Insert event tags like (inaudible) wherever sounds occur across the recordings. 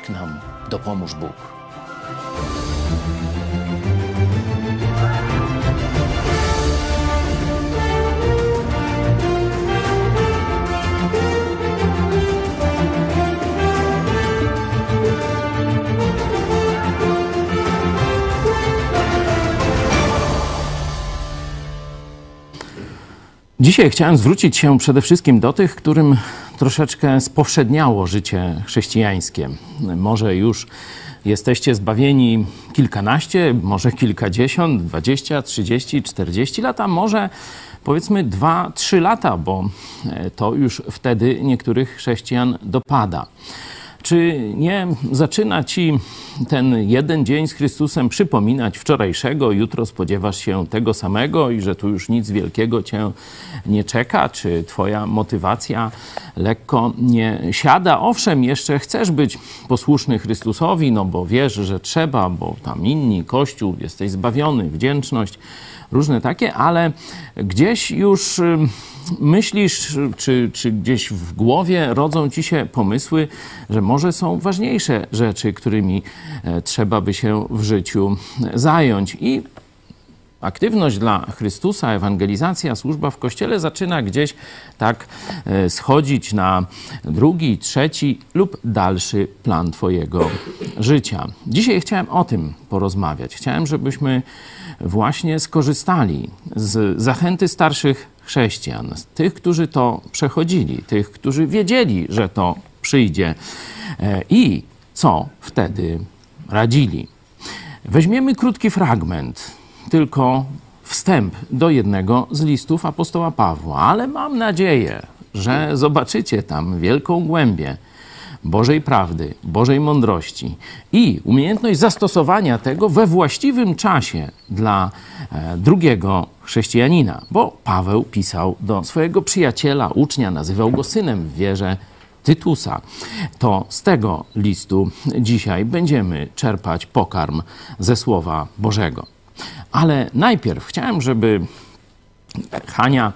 Tak nam dopomóż Bóg. Dzisiaj chciałem zwrócić się przede wszystkim do tych, którym troszeczkę spowszedniało życie chrześcijańskie. Może już jesteście zbawieni kilkanaście, może kilkadziesiąt, dwadzieścia, trzydzieści, czterdzieści lat, a może powiedzmy dwa, trzy lata, bo to już wtedy niektórych chrześcijan dopada. Czy nie zaczyna ci ten jeden dzień z Chrystusem przypominać wczorajszego, jutro spodziewasz się tego samego i że tu już nic wielkiego cię nie czeka? Czy twoja motywacja lekko nie siada? Owszem, jeszcze chcesz być posłuszny Chrystusowi, no bo wiesz, że trzeba, bo tam inni, Kościół, jesteś zbawiony, wdzięczność, różne takie, ale gdzieś już myślisz, czy, czy gdzieś w głowie rodzą ci się pomysły, że może są ważniejsze rzeczy, którymi trzeba by się w życiu zająć. I aktywność dla Chrystusa, ewangelizacja, służba w kościele zaczyna gdzieś tak schodzić na drugi, trzeci lub dalszy plan Twojego życia. Dzisiaj chciałem o tym porozmawiać. Chciałem, żebyśmy właśnie skorzystali z zachęty starszych chrześcijan, tych, którzy to przechodzili, tych, którzy wiedzieli, że to przyjdzie i co wtedy radzili. Weźmiemy krótki fragment, tylko wstęp do jednego z listów apostoła Pawła, ale mam nadzieję, że zobaczycie tam wielką głębię Bożej prawdy, Bożej mądrości i umiejętność zastosowania tego we właściwym czasie dla drugiego chrześcijanina, bo Paweł pisał do swojego przyjaciela, ucznia, nazywał go synem w wierze Tytusa. To z tego listu dzisiaj będziemy czerpać pokarm ze Słowa Bożego. Ale najpierw chciałem, żeby Hania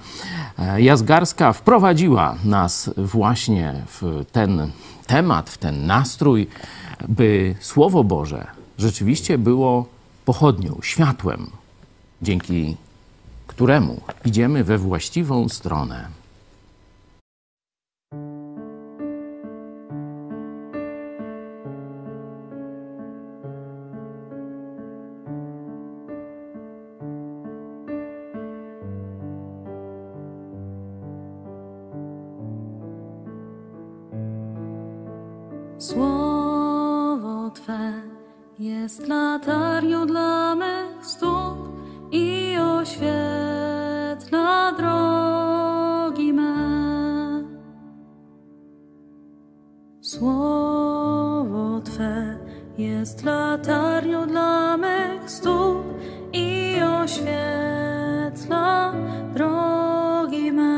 Jazgarska wprowadziła nas właśnie w ten temat, w ten nastrój, by Słowo Boże rzeczywiście było pochodnią, światłem, dzięki któremu idziemy we właściwą stronę. jest latarnią dla mych stóp i oświetla drogi me. Słowo Twe jest latarnią dla mych stóp i oświetla drogi me.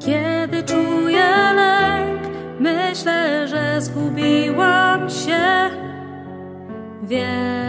Kiedy czuję lęk, myślę, że zgubiłem 边。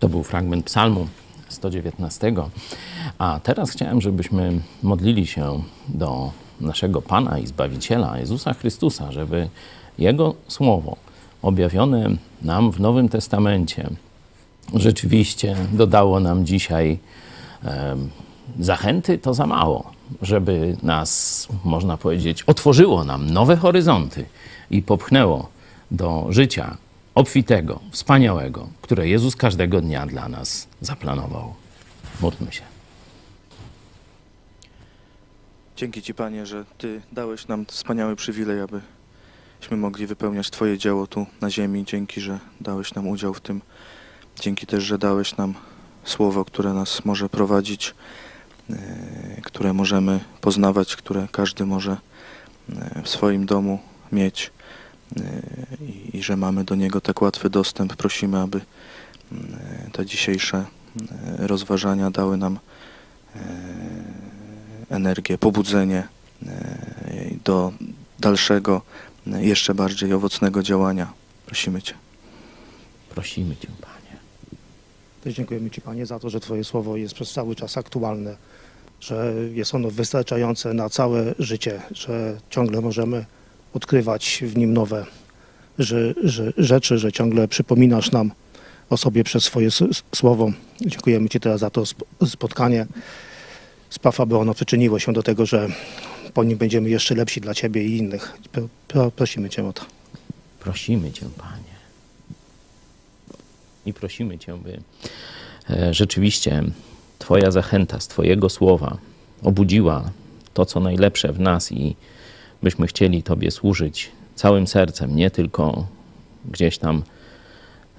To był fragment Psalmu 119. A teraz chciałem, żebyśmy modlili się do naszego Pana i Zbawiciela Jezusa Chrystusa, żeby Jego Słowo objawione nam w Nowym Testamencie rzeczywiście dodało nam dzisiaj e, zachęty, to za mało, żeby nas, można powiedzieć, otworzyło nam nowe horyzonty i popchnęło do życia obfitego, wspaniałego, które Jezus każdego dnia dla nas zaplanował. Módlmy się. Dzięki Ci, Panie, że Ty dałeś nam wspaniały przywilej, abyśmy mogli wypełniać Twoje dzieło tu na ziemi. Dzięki, że dałeś nam udział w tym. Dzięki też, że dałeś nam słowo, które nas może prowadzić, e, które możemy poznawać, które każdy może e, w swoim domu mieć i, i że mamy do niego tak łatwy dostęp. Prosimy, aby e, te dzisiejsze e, rozważania dały nam energię, pobudzenie do dalszego, jeszcze bardziej owocnego działania. Prosimy Cię. Prosimy Cię, Panie. Też dziękujemy Ci, Panie, za to, że Twoje słowo jest przez cały czas aktualne, że jest ono wystarczające na całe życie, że ciągle możemy odkrywać w nim nowe że, że, rzeczy, że ciągle przypominasz nam o sobie przez swoje słowo. Dziękujemy Ci teraz za to sp- spotkanie. Spraw, aby ono przyczyniło się do tego, że po nim będziemy jeszcze lepsi dla Ciebie i innych. Pro, pro, prosimy Cię o to. Prosimy Cię, Panie. I prosimy Cię, by e, rzeczywiście Twoja zachęta z Twojego słowa obudziła to, co najlepsze w nas i byśmy chcieli Tobie służyć całym sercem, nie tylko gdzieś tam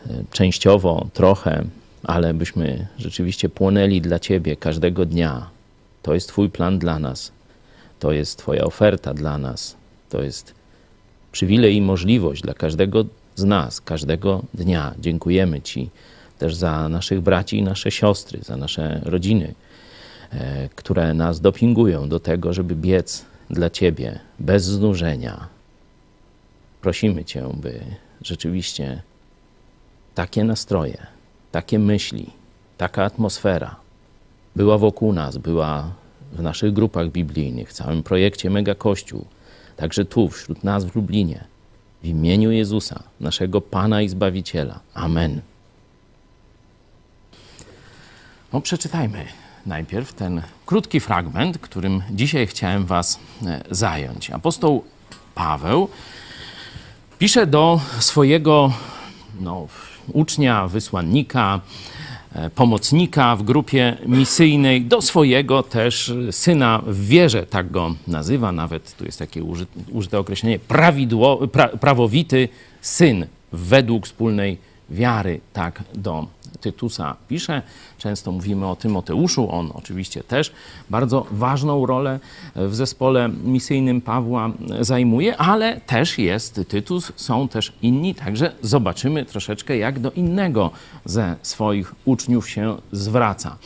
e, częściowo, trochę, ale byśmy rzeczywiście płonęli dla Ciebie każdego dnia. To jest Twój plan dla nas. To jest Twoja oferta dla nas. To jest przywilej i możliwość dla każdego z nas, każdego dnia. Dziękujemy Ci też za naszych braci i nasze siostry, za nasze rodziny, e, które nas dopingują do tego, żeby biec dla Ciebie bez znużenia. Prosimy Cię, by rzeczywiście takie nastroje, takie myśli, taka atmosfera była wokół nas, była w naszych grupach biblijnych, w całym projekcie Mega Kościół, także tu, wśród nas w Lublinie. W imieniu Jezusa, naszego Pana i Zbawiciela. Amen. No, przeczytajmy najpierw ten krótki fragment, którym dzisiaj chciałem Was e, zająć. Apostoł Paweł pisze do swojego no, ucznia, wysłannika, e, pomocnika w grupie misyjnej, do swojego też syna w wierze, tak go nazywa, nawet tu jest takie uży, użyte określenie, prawidło, pra, prawowity syn według wspólnej wiary, tak do Tytusa pisze. Często mówimy o Tymoteuszu, on oczywiście też bardzo ważną rolę w zespole misyjnym Pawła zajmuje, ale też jest Tytus, są też inni, także zobaczymy troszeczkę, jak do innego ze swoich uczniów się zwraca.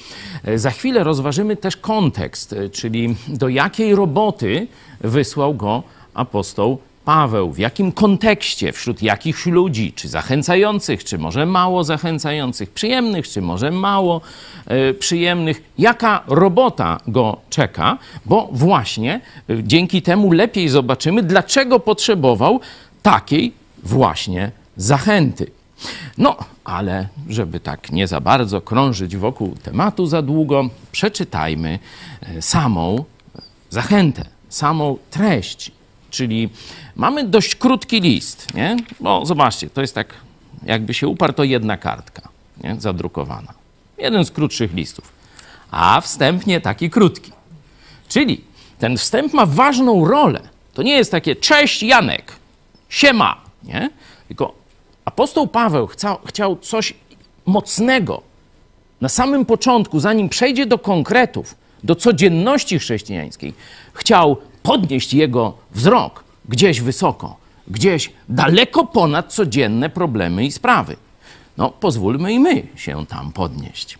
Za chwilę rozważymy też kontekst, czyli do jakiej roboty wysłał go apostoł Paweł, w jakim kontekście, wśród jakich ludzi, czy zachęcających, czy może mało zachęcających, przyjemnych, czy może mało e, przyjemnych, jaka robota go czeka, bo właśnie e, dzięki temu lepiej zobaczymy, dlaczego potrzebował takiej właśnie zachęty. No, ale żeby tak nie za bardzo krążyć wokół tematu za długo, przeczytajmy e, samą zachętę, samą treść Czyli mamy dość krótki list, nie? Bo zobaczcie, to jest tak, jakby się uparł, to jedna kartka nie? zadrukowana. Jeden z krótszych listów. A wstęp nie taki krótki. Czyli ten wstęp ma ważną rolę. To nie jest takie cześć Janek, siema, nie? Tylko apostoł Paweł chciał coś mocnego na samym początku, zanim przejdzie do konkretów, do codzienności chrześcijańskiej, chciał podnieść jego wzrok gdzieś wysoko, gdzieś daleko ponad codzienne problemy i sprawy. No, pozwólmy i my się tam podnieść.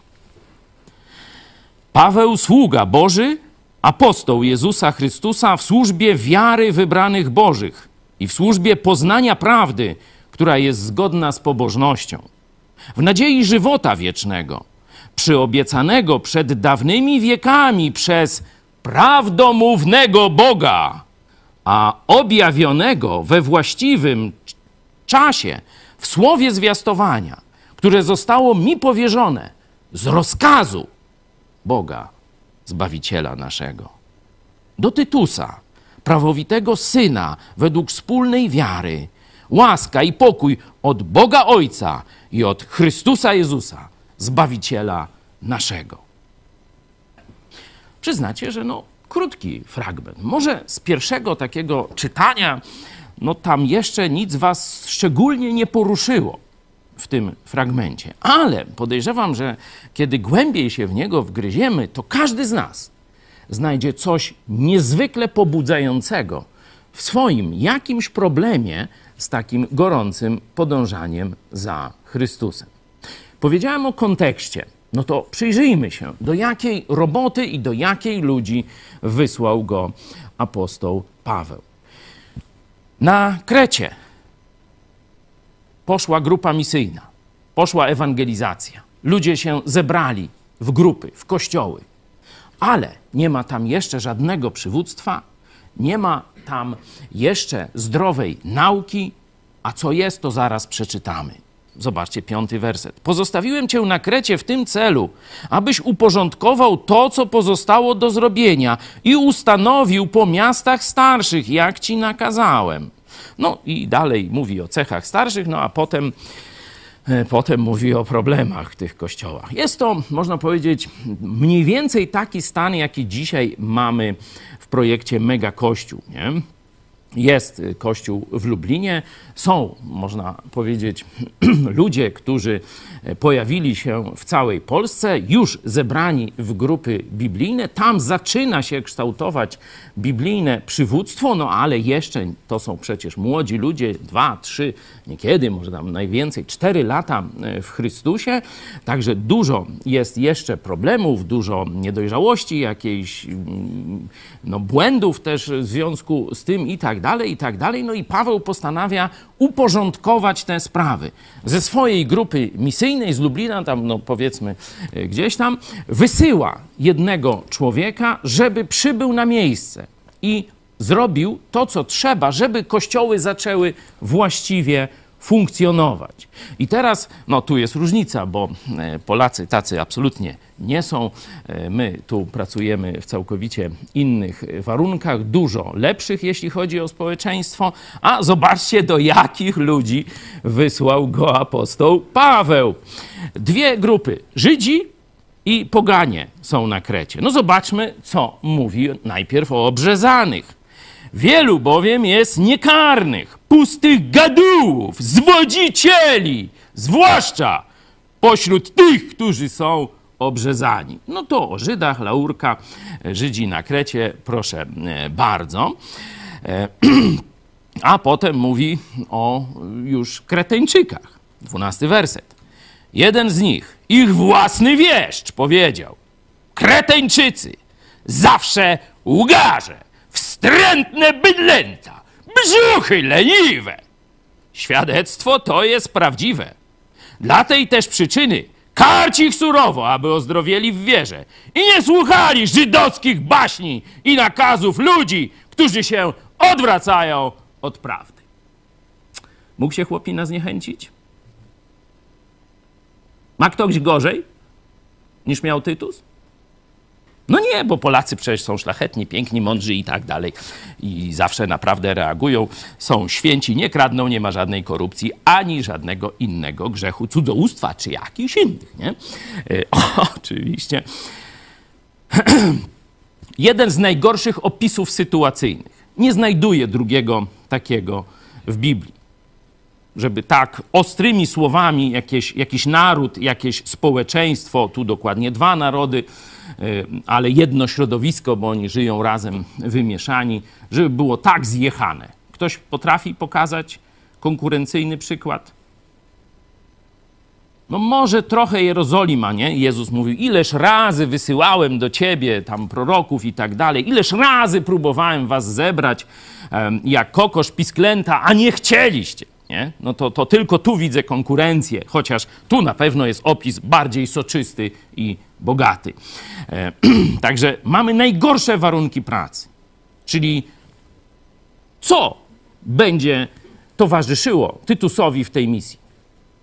Paweł, sługa Boży, apostoł Jezusa Chrystusa w służbie wiary wybranych Bożych i w służbie poznania prawdy, która jest zgodna z pobożnością, w nadziei żywota wiecznego, przyobiecanego przed dawnymi wiekami przez prawdomównego Boga, a objawionego we właściwym czasie w słowie zwiastowania, które zostało mi powierzone z rozkazu Boga, Zbawiciela naszego. Do Tytusa, prawowitego syna według wspólnej wiary, łaska i pokój od Boga Ojca i od Chrystusa Jezusa, Zbawiciela naszego. Przyznacie, że no, krótki fragment. Może z pierwszego takiego czytania no tam jeszcze nic was szczególnie nie poruszyło w tym fragmencie. Ale podejrzewam, że kiedy głębiej się w niego wgryziemy, to każdy z nas znajdzie coś niezwykle pobudzającego w swoim jakimś problemie z takim gorącym podążaniem za Chrystusem. Powiedziałem o kontekście. No to przyjrzyjmy się, do jakiej roboty i do jakiej ludzi wysłał go apostoł Paweł. Na Krecie poszła grupa misyjna, poszła ewangelizacja. Ludzie się zebrali w grupy, w kościoły, ale nie ma tam jeszcze żadnego przywództwa, nie ma tam jeszcze zdrowej nauki, a co jest, to zaraz przeczytamy. Zobaczcie piąty werset. Pozostawiłem cię na Krecie w tym celu, abyś uporządkował to, co pozostało do zrobienia i ustanowił po miastach starszych, jak ci nakazałem. No i dalej mówi o cechach starszych, no a potem, e, potem mówi o problemach w tych kościołach. Jest to, można powiedzieć, mniej więcej taki stan, jaki dzisiaj mamy w projekcie Mega Kościół. Nie? Jest kościół w Lublinie. Są, można powiedzieć, (clears throat) ludzie, którzy pojawili się w całej Polsce, już zebrani w grupy biblijne. Tam zaczyna się kształtować biblijne przywództwo, no ale jeszcze to są przecież młodzi ludzie, dwa, trzy, niekiedy, może tam najwięcej, cztery lata w Chrystusie. Także dużo jest jeszcze problemów, dużo niedojrzałości, jakiejś mm, no, błędów też w związku z tym i tak dalej, i tak dalej. No i Paweł postanawia uporządkować te sprawy. Ze swojej grupy misyjnej z Lublina, tam no powiedzmy e, gdzieś tam, wysyła jednego człowieka, żeby przybył na miejsce i zrobił to, co trzeba, żeby kościoły zaczęły właściwie funkcjonować. I teraz, no tu jest różnica, bo e, Polacy tacy absolutnie nie są. E, my tu pracujemy w całkowicie innych warunkach, dużo lepszych, jeśli chodzi o społeczeństwo. A zobaczcie, do jakich ludzi wysłał go apostoł Paweł. Dwie grupy: Żydzi i poganie są na Krecie. No zobaczmy, co mówi najpierw o obrzezanych. Wielu bowiem jest niekarnych, pustych gadułów, zwodzicieli, zwłaszcza pośród tych, którzy są obrzezani. No to o Żydach, laurka, Żydzi na Krecie, proszę e, bardzo. E, (clears throat) A potem mówi o już Kreteńczykach. Dwunasty werset. Jeden z nich, ich własny wieszcz, powiedział: Kreteńczycy, zawsze łgarze, wstrętne bydlęta, brzuchy leniwe. Świadectwo to jest prawdziwe. Dla tej też przyczyny karć ich surowo, aby ozdrowieli w wierze i nie słuchali żydowskich baśni i nakazów ludzi, którzy się odwracają od prawdy. Mógł się chłopina zniechęcić? Ma ktoś gorzej niż miał Tytus? No nie, bo Polacy przecież są szlachetni, piękni, mądrzy i tak dalej. I zawsze naprawdę reagują. Są święci, nie kradną, nie ma żadnej korupcji, ani żadnego innego grzechu, cudzołóstwa czy jakichś innych, nie? E, (laughs) oczywiście. (clears throat) Jeden z najgorszych opisów sytuacyjnych. Nie znajduję drugiego takiego w Biblii. Żeby tak ostrymi słowami jakieś, jakiś naród, jakieś społeczeństwo, tu dokładnie dwa narody, ale jedno środowisko, bo oni żyją razem wymieszani, żeby było tak zjechane. Ktoś potrafi pokazać konkurencyjny przykład? No może trochę Jerozolima, nie? Jezus mówił, ileż razy wysyłałem do ciebie tam proroków i tak dalej, ileż razy próbowałem was zebrać jak kokosz pisklęta, a nie chcieliście. Nie? No to, to tylko tu widzę konkurencję, chociaż tu na pewno jest opis bardziej soczysty i bogaty. E, (clears throat) także mamy najgorsze warunki pracy. Czyli co będzie towarzyszyło Tytusowi w tej misji?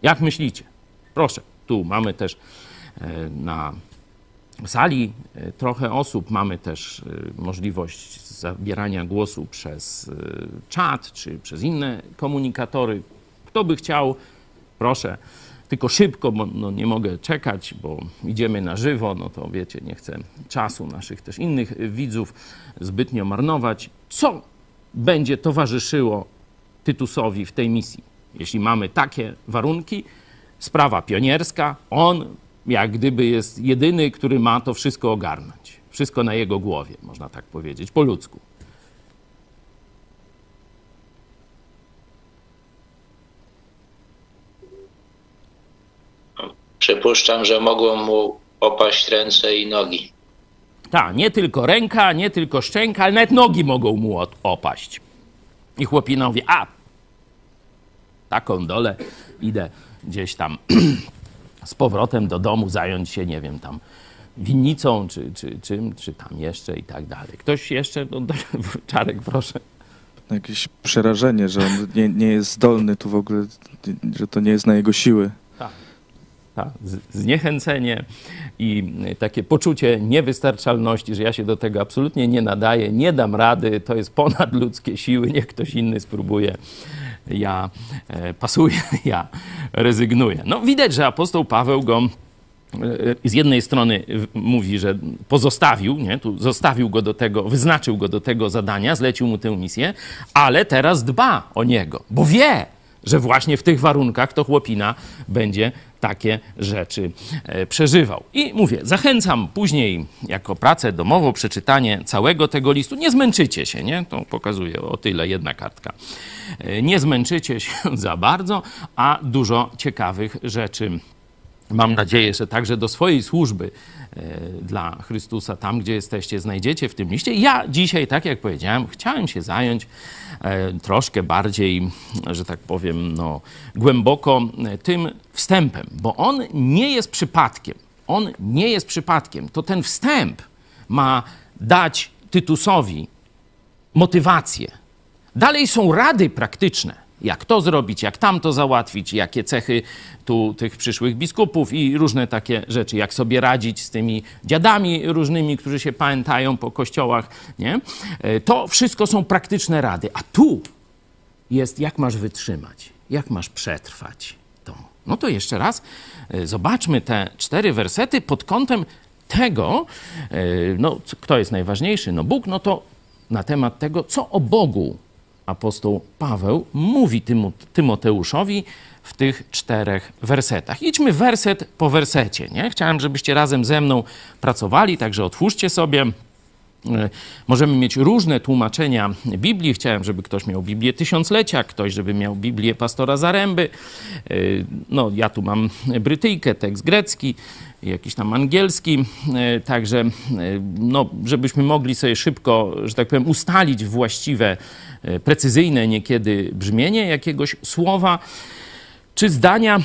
Jak myślicie? Proszę, tu mamy też e, na sali e, trochę osób, mamy też e, możliwość zabierania głosu przez czat czy przez inne komunikatory. Kto by chciał, proszę, tylko szybko, bo no nie mogę czekać, bo idziemy na żywo, no to wiecie, nie chcę czasu naszych też innych widzów zbytnio marnować. Co będzie towarzyszyło Tytusowi w tej misji. Jeśli mamy takie warunki, sprawa pionierska, on jak gdyby jest jedyny, który ma to wszystko ogarnąć. Wszystko na jego głowie, można tak powiedzieć, po ludzku. Przypuszczam, że mogą mu opaść ręce i nogi. Tak, nie tylko ręka, nie tylko szczęka, ale nawet nogi mogą mu opaść. I chłopina mówi, a, taką dolę idę gdzieś tam (clears throat) z powrotem do domu zająć się, nie wiem, tam winnicą, czy, czy czym, czy tam jeszcze i tak dalej. Ktoś jeszcze? No, (laughs) Czarek, proszę. Jakieś przerażenie, że on nie, nie jest zdolny tu w ogóle, że to nie jest na jego siły. Zniechęcenie i y, takie poczucie niewystarczalności, że ja się do tego absolutnie nie nadaję, nie dam rady, to jest ponad ludzkie siły, niech ktoś inny spróbuje. Ja e, pasuję, (laughs) ja rezygnuję. No widać, że apostoł Paweł go e, z jednej strony mówi, że pozostawił, nie? Tu zostawił go do tego, wyznaczył go do tego zadania, zlecił mu tę misję, ale teraz dba o niego, bo wie, że właśnie w tych warunkach to chłopina będzie takie rzeczy e, przeżywał. I mówię, zachęcam później jako pracę domową przeczytanie całego tego listu. Nie zmęczycie się, nie? To pokazuje o tyle jedna kartka. E, Nie zmęczycie się (laughs) za bardzo, a dużo ciekawych rzeczy Mam nadzieję, że także do swojej służby dla Chrystusa, tam gdzie jesteście, znajdziecie w tym liście. Ja dzisiaj, tak jak powiedziałem, chciałem się zająć e, troszkę bardziej, że tak powiem, no, głęboko e, tym wstępem, bo on nie jest przypadkiem. On nie jest przypadkiem. To ten wstęp ma dać Tytusowi motywację. Dalej są rady praktyczne, jak to zrobić, jak tamto załatwić, jakie cechy tu tych przyszłych biskupów i różne takie rzeczy, jak sobie radzić z tymi dziadami różnymi, którzy się pamiętają po kościołach, nie? E, To wszystko są praktyczne rady, a tu jest, jak masz wytrzymać, jak masz przetrwać to. No to jeszcze raz e, zobaczmy te cztery wersety pod kątem tego, e, no, kto jest najważniejszy, no Bóg, no to na temat tego, co o Bogu apostoł Paweł mówi Tymo- Tymoteuszowi w tych czterech wersetach. Idźmy werset po wersecie, nie? Chciałem, żebyście razem ze mną pracowali, także otwórzcie sobie Możemy mieć różne tłumaczenia Biblii. Chciałem, żeby ktoś miał Biblię Tysiąclecia, ktoś, żeby miał Biblię pastora Zaręby. E, No, ja tu mam Brytyjkę, tekst grecki, jakiś tam angielski. E, Także, e, no, żebyśmy mogli sobie szybko, że tak powiem, ustalić właściwe, e, precyzyjne niekiedy brzmienie jakiegoś słowa czy zdania. E,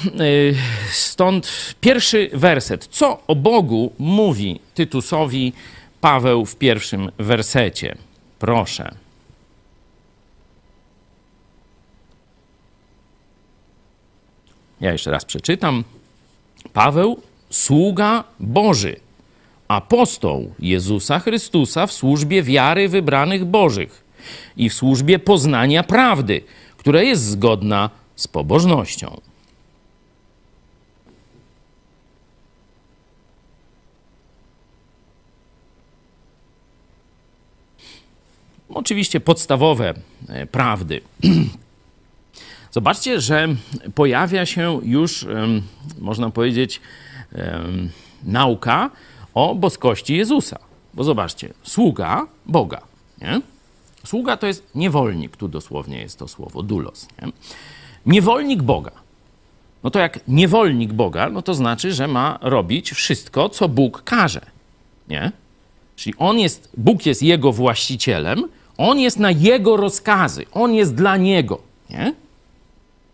Stąd pierwszy werset. Co o Bogu mówi Tytusowi Paweł w pierwszym wersecie? Proszę. Ja jeszcze raz przeczytam. Paweł, sługa Boży, apostoł Jezusa Chrystusa w służbie wiary wybranych Bożych i w służbie poznania prawdy, która jest zgodna z pobożnością. Oczywiście podstawowe e, prawdy. (clears throat) Zobaczcie, że pojawia się już, można powiedzieć, nauka o boskości Jezusa. Bo zobaczcie, sługa Boga. Nie? Sługa to jest niewolnik, tu dosłownie jest to słowo, dulos. Nie? Niewolnik Boga. No to jak niewolnik Boga, no to znaczy, że ma robić wszystko, co Bóg każe. Nie? Czyli on jest, Bóg jest jego właścicielem, on jest na jego rozkazy, on jest dla niego. Nie?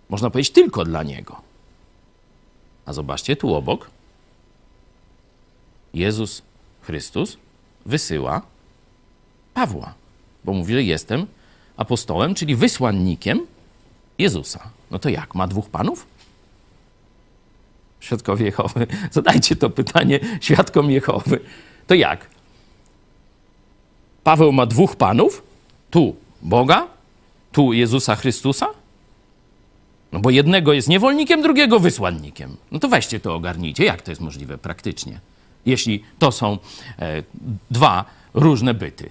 Można powiedzieć tylko dla niego. A zobaczcie tu obok. Jezus Chrystus wysyła Pawła, bo mówi, że jestem apostołem, czyli wysłannikiem Jezusa. No to jak? Ma dwóch panów? Świadkowie Jehowy. (laughs) Zadajcie to pytanie świadkom Jehowy. To jak? Paweł ma dwóch panów? Tu Boga, tu Jezusa Chrystusa? No bo jednego jest niewolnikiem, drugiego wysłannikiem. No to weźcie to ogarnijcie. Jak to jest możliwe praktycznie? Jeśli to są e, dwa różne byty.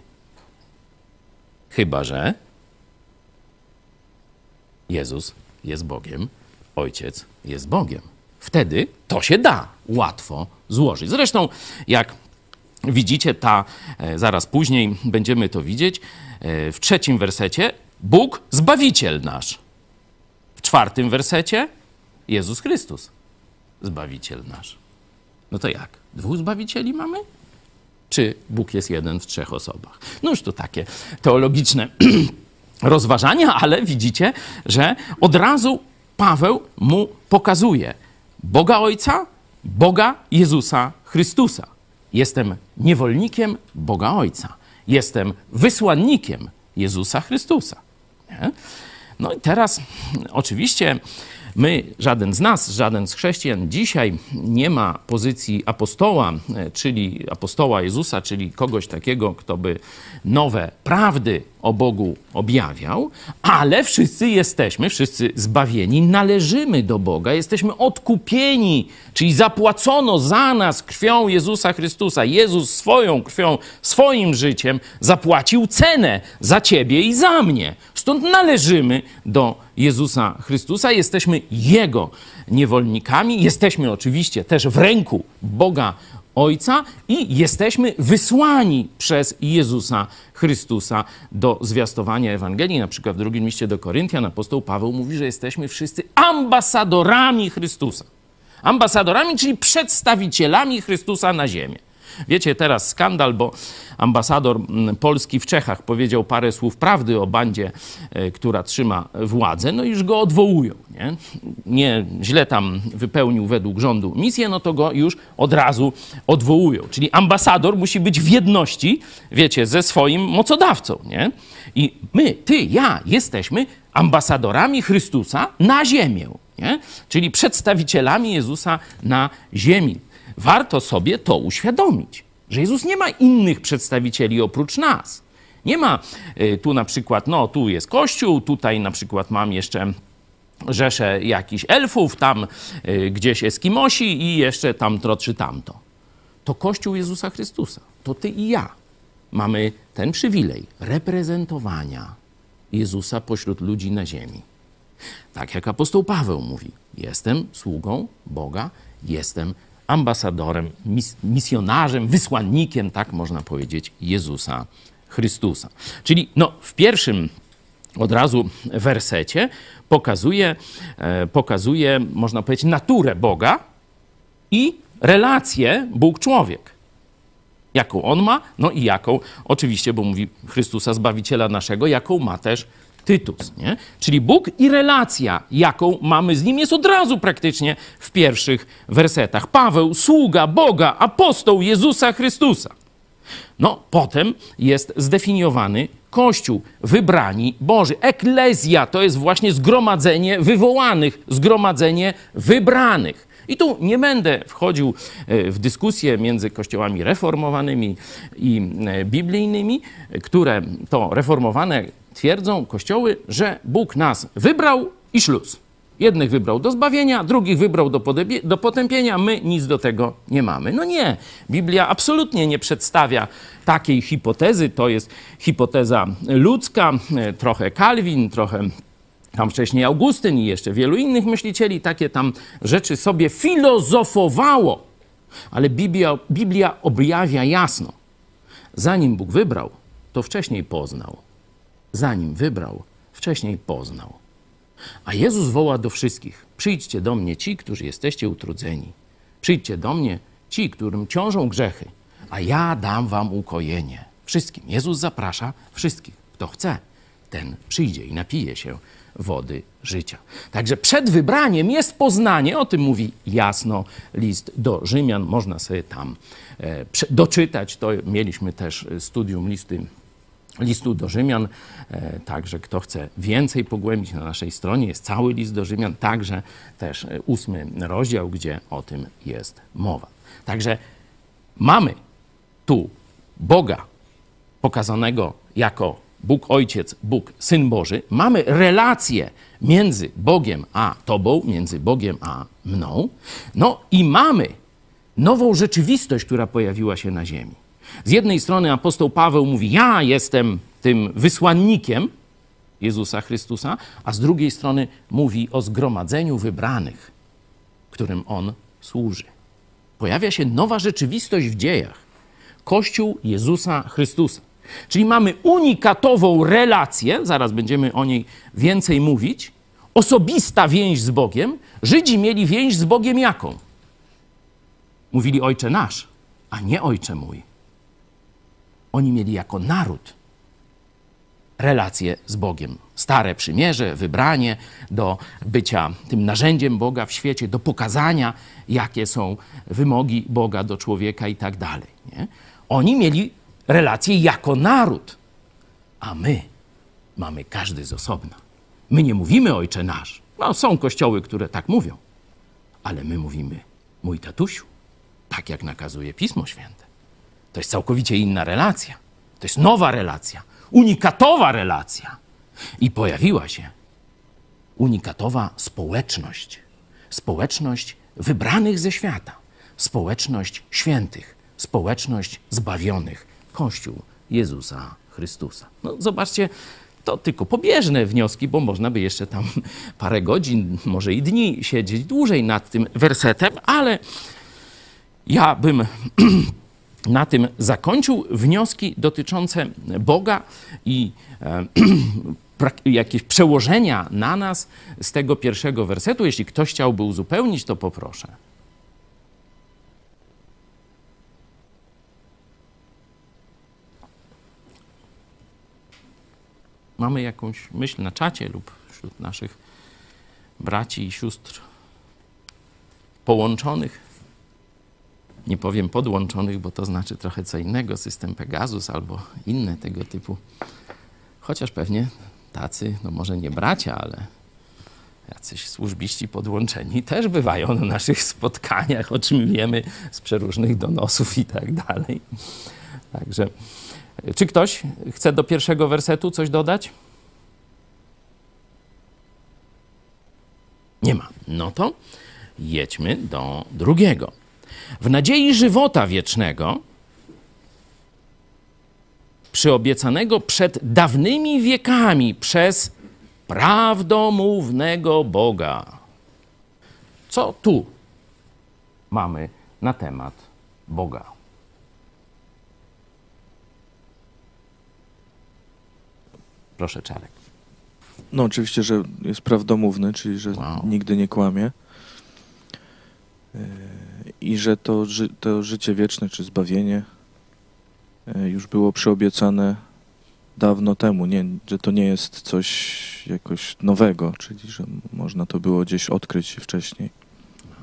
Chyba, że Jezus jest Bogiem, Ojciec jest Bogiem. Wtedy to się da łatwo złożyć. Zresztą, jak widzicie, ta e, zaraz później będziemy to widzieć, e, w trzecim wersecie Bóg, Zbawiciel nasz. W czwartym wersecie Jezus Chrystus, Zbawiciel nasz. No to jak? Dwóch Zbawicieli mamy? Czy Bóg jest jeden w trzech osobach? No już to takie teologiczne (clears throat) rozważania, ale widzicie, że od razu Paweł mu pokazuje Boga Ojca, Boga Jezusa Chrystusa. Jestem niewolnikiem Boga Ojca. Jestem wysłannikiem Jezusa Chrystusa. Nie? No i teraz oczywiście my, żaden z nas, żaden z chrześcijan dzisiaj nie ma pozycji apostoła, e, czyli apostoła Jezusa, czyli kogoś takiego, kto by nowe prawdy o Bogu objawiał, ale wszyscy jesteśmy, wszyscy zbawieni, należymy do Boga, jesteśmy odkupieni, czyli zapłacono za nas krwią Jezusa Chrystusa. Jezus swoją krwią, swoim życiem zapłacił cenę za ciebie i za mnie. Stąd należymy do Jezusa Chrystusa, jesteśmy Jego niewolnikami, jesteśmy oczywiście też w ręku Boga Ojca i jesteśmy wysłani przez Jezusa Chrystusa do zwiastowania Ewangelii. Na przykład w drugim liście do Koryntian apostoł Paweł mówi, że jesteśmy wszyscy ambasadorami Chrystusa. Ambasadorami, czyli przedstawicielami Chrystusa na ziemię. Wiecie, teraz skandal, bo ambasador mm, Polski w Czechach powiedział parę słów prawdy o bandzie, e, która trzyma władzę, no i już go odwołują. Nie? nie źle tam wypełnił według rządu misję, no to go już od razu odwołują. Czyli ambasador musi być w jedności, wiecie, ze swoim mocodawcą. Nie? I my, ty, ja jesteśmy ambasadorami Chrystusa na ziemię. Nie? Czyli przedstawicielami Jezusa na ziemi warto sobie to uświadomić, że Jezus nie ma innych przedstawicieli oprócz nas. Nie ma y, tu na przykład, no tu jest Kościół, tutaj na przykład mam jeszcze rzeszę jakichś elfów, tam y, gdzieś Eskimosi i jeszcze tamto czy tamto. To Kościół Jezusa Chrystusa. To ty i ja mamy ten przywilej reprezentowania Jezusa pośród ludzi na ziemi. Tak jak apostoł Paweł mówi: Jestem sługą Boga, jestem ambasadorem, mis misjonarzem, wysłannikiem, tak można powiedzieć, Jezusa Chrystusa. Czyli no, w pierwszym od razu wersecie pokazuje, e, pokazuje, można powiedzieć, naturę Boga i relację Bóg-człowiek. Jaką on ma, no i jaką, oczywiście, bo mówi Chrystusa, Zbawiciela naszego, jaką ma też Tytus. Nie? Czyli Bóg i relacja, jaką mamy z Nim, jest od razu praktycznie w pierwszych wersetach. Paweł, sługa Boga, apostoł Jezusa Chrystusa. No, potem jest zdefiniowany Kościół, wybrani Boży. Eklezja to jest właśnie zgromadzenie wywołanych, zgromadzenie wybranych. I tu nie będę wchodził e, w dyskusję między kościołami reformowanymi i e, biblijnymi, które to reformowane twierdzą kościoły, że Bóg nas wybrał i szluz. Jednych wybrał do zbawienia, drugich wybrał do, do potępienia, my nic do tego nie mamy. No nie, Biblia absolutnie nie przedstawia takiej hipotezy. To jest hipoteza ludzka, e, trochę Kalwin, trochę tam wcześniej Augustyn i jeszcze wielu innych myślicieli takie tam rzeczy sobie filozofowało. Ale Biblia, Biblia objawia jasno. Zanim Bóg wybrał, to wcześniej poznał zanim wybrał, wcześniej poznał. A Jezus woła do wszystkich: Przyjdźcie do mnie ci, którzy jesteście utrudzeni. Przyjdźcie do mnie ci, którym ciążą grzechy, a ja dam wam ukojenie. Wszystkim. Jezus zaprasza wszystkich. Kto chce, ten przyjdzie i napije się wody życia. Także przed wybraniem jest poznanie, o tym mówi jasno list do Rzymian, można sobie tam e, doczytać. To mieliśmy też studium listy listu do Rzymian. E, także kto chce więcej pogłębić na naszej stronie, jest cały list do Rzymian, także też e, ósmy rozdział, gdzie o tym jest mowa. Także mamy tu Boga pokazanego jako Bóg Ojciec, Bóg Syn Boży. Mamy relację między Bogiem a Tobą, między Bogiem a mną. No i mamy nową rzeczywistość, która pojawiła się na ziemi. Z jednej strony apostoł Paweł mówi: Ja jestem tym wysłannikiem Jezusa Chrystusa, a z drugiej strony mówi o zgromadzeniu wybranych, którym On służy. Pojawia się nowa rzeczywistość w dziejach. Kościół Jezusa Chrystusa. Czyli mamy unikatową relację, zaraz będziemy o niej więcej mówić, osobista więź z Bogiem. Żydzi mieli więź z Bogiem jaką? Mówili Ojcze nasz, a nie Ojcze mój. Oni mieli jako naród relacje z Bogiem. Stare przymierze, wybranie do bycia tym narzędziem Boga w świecie, do pokazania, jakie są wymogi Boga do człowieka i tak dalej. Oni mieli relacje jako naród, a my mamy każdy z osobna. My nie mówimy Ojcze nasz. No, są kościoły, które tak mówią, ale my mówimy mój tatusiu, tak jak nakazuje Pismo Święte. To jest całkowicie inna relacja. To jest nowa relacja, unikatowa relacja. I pojawiła się unikatowa społeczność. Społeczność wybranych ze świata, społeczność świętych, społeczność zbawionych, Kościół Jezusa Chrystusa. No, zobaczcie, to tylko pobieżne wnioski, bo można by jeszcze tam (laughs) parę godzin, może i dni siedzieć dłużej nad tym wersetem, ale ja bym (clears throat) na tym zakończył wnioski dotyczące Boga i e, (clears throat) jakieś przełożenia na nas z tego pierwszego wersetu. Jeśli ktoś chciałby uzupełnić, to poproszę. Mamy jakąś myśl na czacie lub wśród naszych braci i sióstr połączonych? Nie powiem podłączonych, bo to znaczy trochę co innego, system Pegasus albo inne tego typu. Chociaż pewnie tacy, no może nie bracia, ale jacyś służbiści podłączeni też bywają na naszych spotkaniach, o czym wiemy z przeróżnych donosów i tak dalej. Także, czy ktoś chce do pierwszego wersetu coś dodać? Nie ma. No to jedźmy do drugiego. W nadziei żywota wiecznego, przyobiecanego przed dawnymi wiekami przez prawdomównego Boga. Co tu mamy na temat Boga? Proszę, Czarek. No oczywiście, że jest prawdomówny, czyli że Wow. nigdy nie kłamie. Yy, I że to, ży to życie wieczne, czy zbawienie yy, już było przyobiecane dawno temu. Nie, że to nie jest coś jakoś nowego, czyli że można to było gdzieś odkryć wcześniej.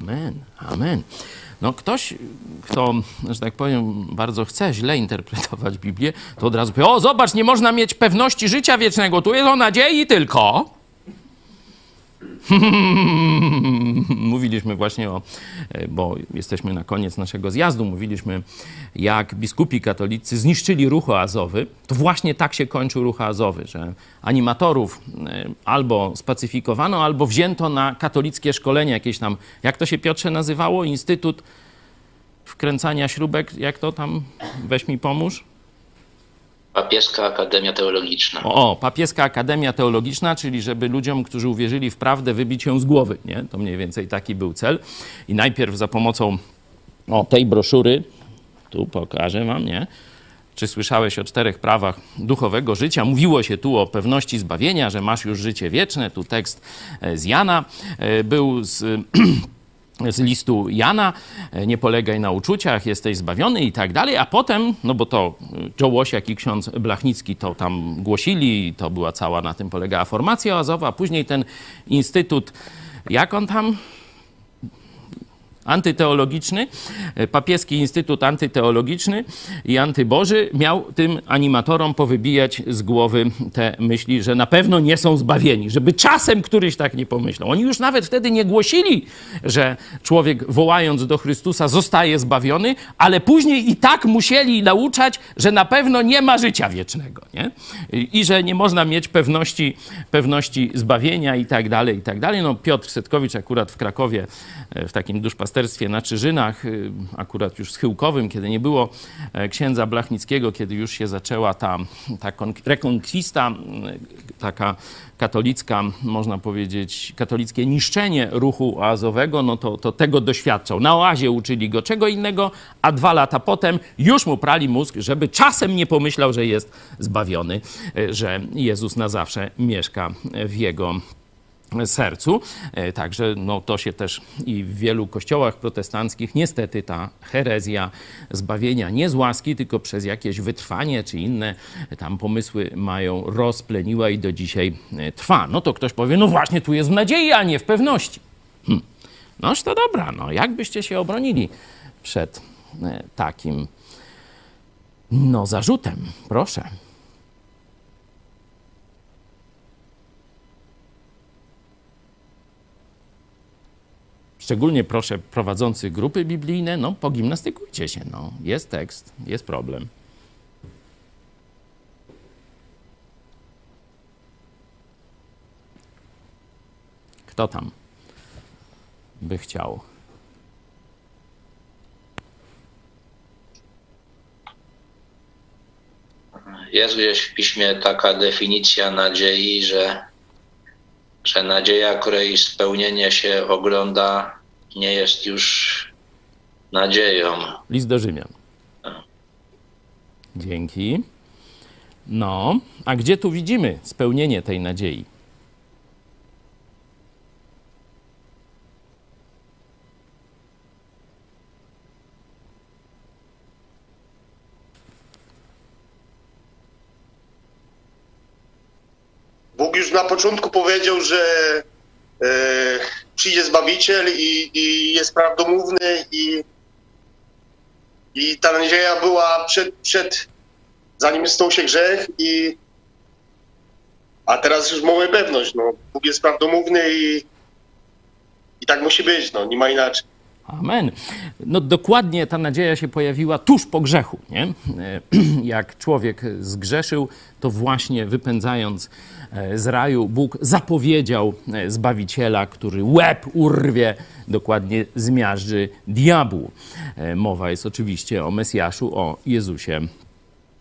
Amen, amen. No ktoś, kto, że tak powiem, bardzo chce źle interpretować Biblię, to od razu powie, o zobacz, nie można mieć pewności życia wiecznego, tu jest o nadziei tylko. (laughs) mówiliśmy właśnie o, e, bo jesteśmy na koniec naszego zjazdu, mówiliśmy, jak biskupi katolicy zniszczyli ruch oazowy. To właśnie tak się kończył ruch oazowy, że animatorów e, albo spacyfikowano, albo wzięto na katolickie szkolenie jakieś tam, jak to się Piotrze nazywało? Instytut wkręcania śrubek, jak to tam, weź mi pomóż. Papieska Akademia Teologiczna. O, papieska Akademia Teologiczna, czyli żeby ludziom, którzy uwierzyli w prawdę, wybić ją z głowy. Nie? To mniej więcej taki był cel. I najpierw za pomocą o, tej broszury, tu pokażę wam, nie? Czy słyszałeś o czterech prawach duchowego życia? Mówiło się tu o pewności zbawienia, że masz już życie wieczne. Tu tekst e, z Jana e, był z (clears throat) z listu Jana, e, nie polegaj na uczuciach, jesteś zbawiony i tak dalej, a potem, no bo to e, Joe Łosiak i ksiądz Blachnicki to tam głosili, to była cała na tym polegała formacja oazowa, później ten instytut, jak on tam? Antyteologiczny, e, papieski instytut antyteologiczny i antyboży miał tym animatorom powybijać z głowy te myśli, że na pewno nie są zbawieni, żeby czasem któryś tak nie pomyślał. Oni już nawet wtedy nie głosili, że człowiek wołając do Chrystusa zostaje zbawiony, ale później i tak musieli nauczać, że na pewno nie ma życia wiecznego, nie? I, że nie można mieć pewności, pewności zbawienia i tak dalej, i tak dalej. No Piotr Setkowicz akurat w Krakowie e, w takim duszpasterskim duszpasterstwie na Czyżynach, y, akurat już schyłkowym, kiedy nie było e, księdza Blachnickiego, kiedy już się zaczęła ta, ta kon- rekonkwista, taka katolicka, można powiedzieć, katolickie niszczenie ruchu oazowego, no to, to tego doświadczał. Na oazie uczyli go czego innego, a dwa lata potem już mu prali mózg, żeby czasem nie pomyślał, że jest zbawiony, y, że Jezus na zawsze mieszka w jego sercu. E, Także no, to się też i w wielu kościołach protestanckich niestety ta herezja zbawienia nie z łaski, tylko przez jakieś wytrwanie czy inne tam pomysły mają rozpleniła i do dzisiaj e, trwa. No to ktoś powie, no właśnie tu jest w nadziei, a nie w pewności. Hm. Noż to dobra, no jak byście się obronili przed e, takim no zarzutem? Proszę. Szczególnie proszę prowadzących grupy biblijne, no pogimnastykujcie się, no. Jest tekst, jest problem. Kto tam by chciał? Jest gdzieś w piśmie taka definicja nadziei, że, że nadzieja, której spełnienie się ogląda, nie jest już nadzieją. List do Rzymian. Dzięki. No, a gdzie tu widzimy spełnienie tej nadziei? Bóg już na początku powiedział, że e, przyjdzie Zbawiciel i, i jest prawdomówny i, i ta nadzieja była przed, przed, zanim stał się grzech i a teraz już mamy pewność, no, Bóg jest prawdomówny i, i tak musi być, no, nie ma inaczej. Amen. No dokładnie ta nadzieja się pojawiła tuż po grzechu, nie? E, (clears throat) Jak człowiek zgrzeszył, to właśnie wypędzając z raju, Bóg zapowiedział e, Zbawiciela, który łeb urwie, dokładnie zmiażdży diabłu. E, Mowa jest oczywiście o Mesjaszu, o Jezusie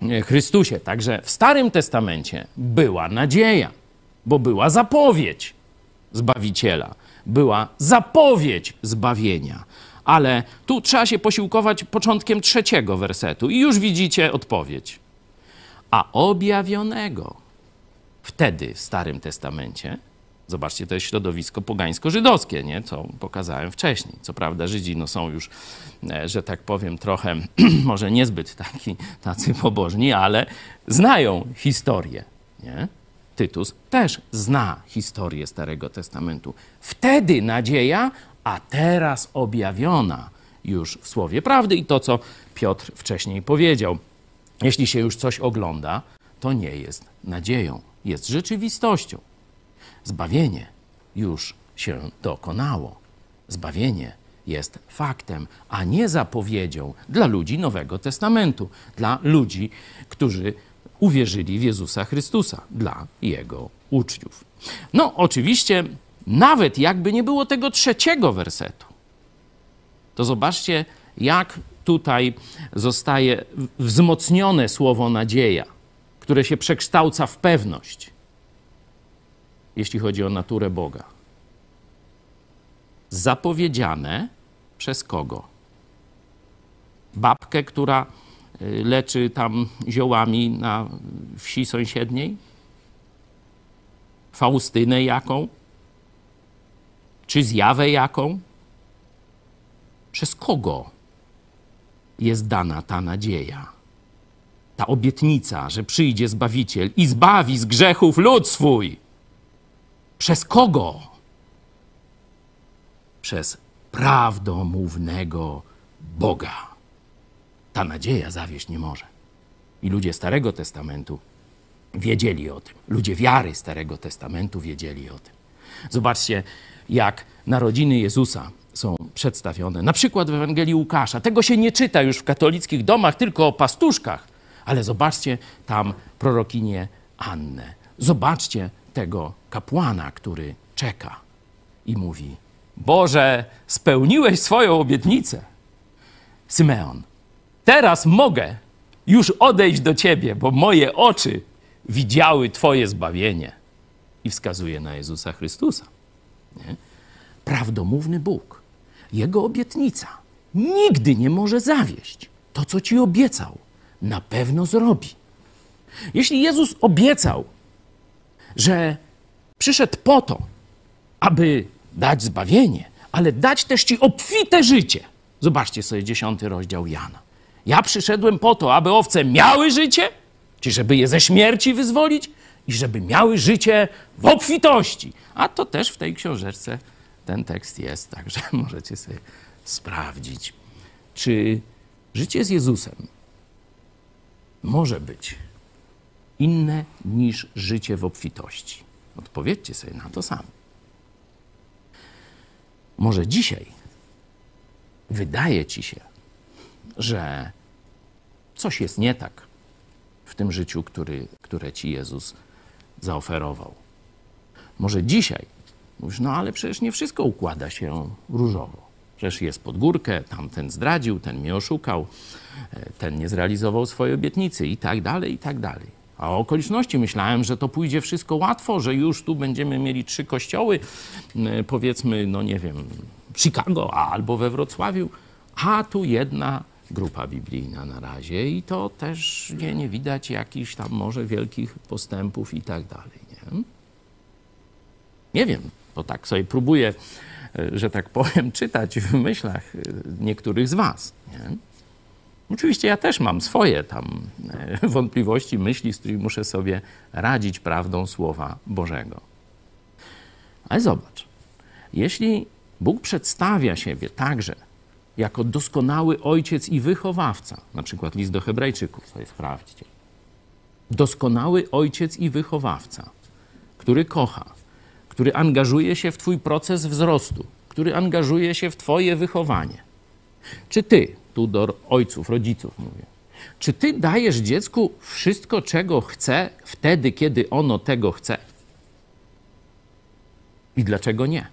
e, Chrystusie. Także w Starym Testamencie była nadzieja, bo była zapowiedź Zbawiciela, była zapowiedź zbawienia. Ale tu trzeba się posiłkować początkiem trzeciego wersetu i już widzicie odpowiedź. A objawionego wtedy w Starym Testamencie, zobaczcie, to jest środowisko pogańsko-żydowskie, nie? co pokazałem wcześniej. Co prawda Żydzi no, są już, e, że tak powiem, trochę (clears throat) może niezbyt taki, tacy pobożni, ale znają historię. Nie? Tytus też zna historię Starego Testamentu. Wtedy nadzieja, a teraz objawiona już w Słowie Prawdy i to, co Piotr wcześniej powiedział. Jeśli się już coś ogląda, to nie jest nadzieją, jest rzeczywistością. Zbawienie już się dokonało. Zbawienie jest faktem, a nie zapowiedzią dla ludzi Nowego Testamentu, dla ludzi, którzy uwierzyli w Jezusa Chrystusa, dla Jego uczniów. No, oczywiście, nawet jakby nie było tego trzeciego wersetu, to zobaczcie, jak tutaj zostaje wzmocnione słowo nadzieja, które się przekształca w pewność, jeśli chodzi o naturę Boga. Zapowiedziane przez kogo? Babkę, która y, leczy tam ziołami na wsi sąsiedniej? Faustynę jaką? Czy zjawę jaką? Przez kogo jest dana ta nadzieja? Ta obietnica, że przyjdzie Zbawiciel i zbawi z grzechów lud swój. Przez kogo? Przez prawdomównego Boga. Ta nadzieja zawieść nie może. I ludzie Starego Testamentu wiedzieli o tym. Ludzie wiary Starego Testamentu wiedzieli o tym. Zobaczcie, jak narodziny Jezusa są przedstawione. Na przykład w Ewangelii Łukasza. Tego się nie czyta już w katolickich domach, tylko o pastuszkach. Ale zobaczcie tam prorokinię Annę. Zobaczcie tego kapłana, który czeka i mówi: Boże, spełniłeś swoją obietnicę. Symeon, teraz mogę już odejść do Ciebie, bo moje oczy widziały Twoje zbawienie. I wskazuje na Jezusa Chrystusa. Nie? Prawdomówny Bóg, Jego obietnica nigdy nie może zawieść. To, co Ci obiecał, na pewno zrobi. Jeśli Jezus obiecał, że przyszedł po to, aby dać zbawienie, ale dać też Ci obfite życie. Zobaczcie sobie dziesiąty rozdział Jana. Ja przyszedłem po to, aby owce miały życie, czyli żeby je ze śmierci wyzwolić i żeby miały życie w obfitości. A to też w tej książeczce ten tekst jest, także (laughs) możecie sobie sprawdzić, czy życie z Jezusem może być inne niż życie w obfitości. Odpowiedzcie sobie na to sami. Może dzisiaj wydaje ci się, że coś jest nie tak w tym życiu, który, które ci Jezus zaoferował. Może dzisiaj mówisz, no ale przecież nie wszystko układa się różowo. Przecież jest pod górkę, tamten zdradził, ten mnie oszukał, e, ten nie zrealizował swojej obietnicy i tak dalej, i tak dalej. A o okoliczności myślałem, że to pójdzie wszystko łatwo, że już tu będziemy mieli trzy kościoły, powiedzmy, no nie wiem, Chicago albo we Wrocławiu, a tu jedna grupa biblijna na razie i to też nie, nie widać jakichś tam może wielkich postępów i tak dalej. Nie? nie wiem, to tak sobie próbuję, że tak powiem, (laughs) czytać w myślach e, niektórych z Was. Nie? Oczywiście ja też mam swoje tam e, (laughs) wątpliwości, myśli, z którymi muszę sobie radzić prawdą Słowa Bożego. Ale zobacz, jeśli Bóg przedstawia siebie także jako doskonały ojciec i wychowawca, na przykład list do Hebrajczyków, sobie sprawdźcie. Doskonały ojciec i wychowawca, który kocha, który angażuje się w Twój proces wzrostu, który angażuje się w Twoje wychowanie. Czy Ty, tu do ojców, rodziców mówię, czy Ty dajesz dziecku wszystko, czego chce, wtedy, kiedy ono tego chce? I dlaczego nie?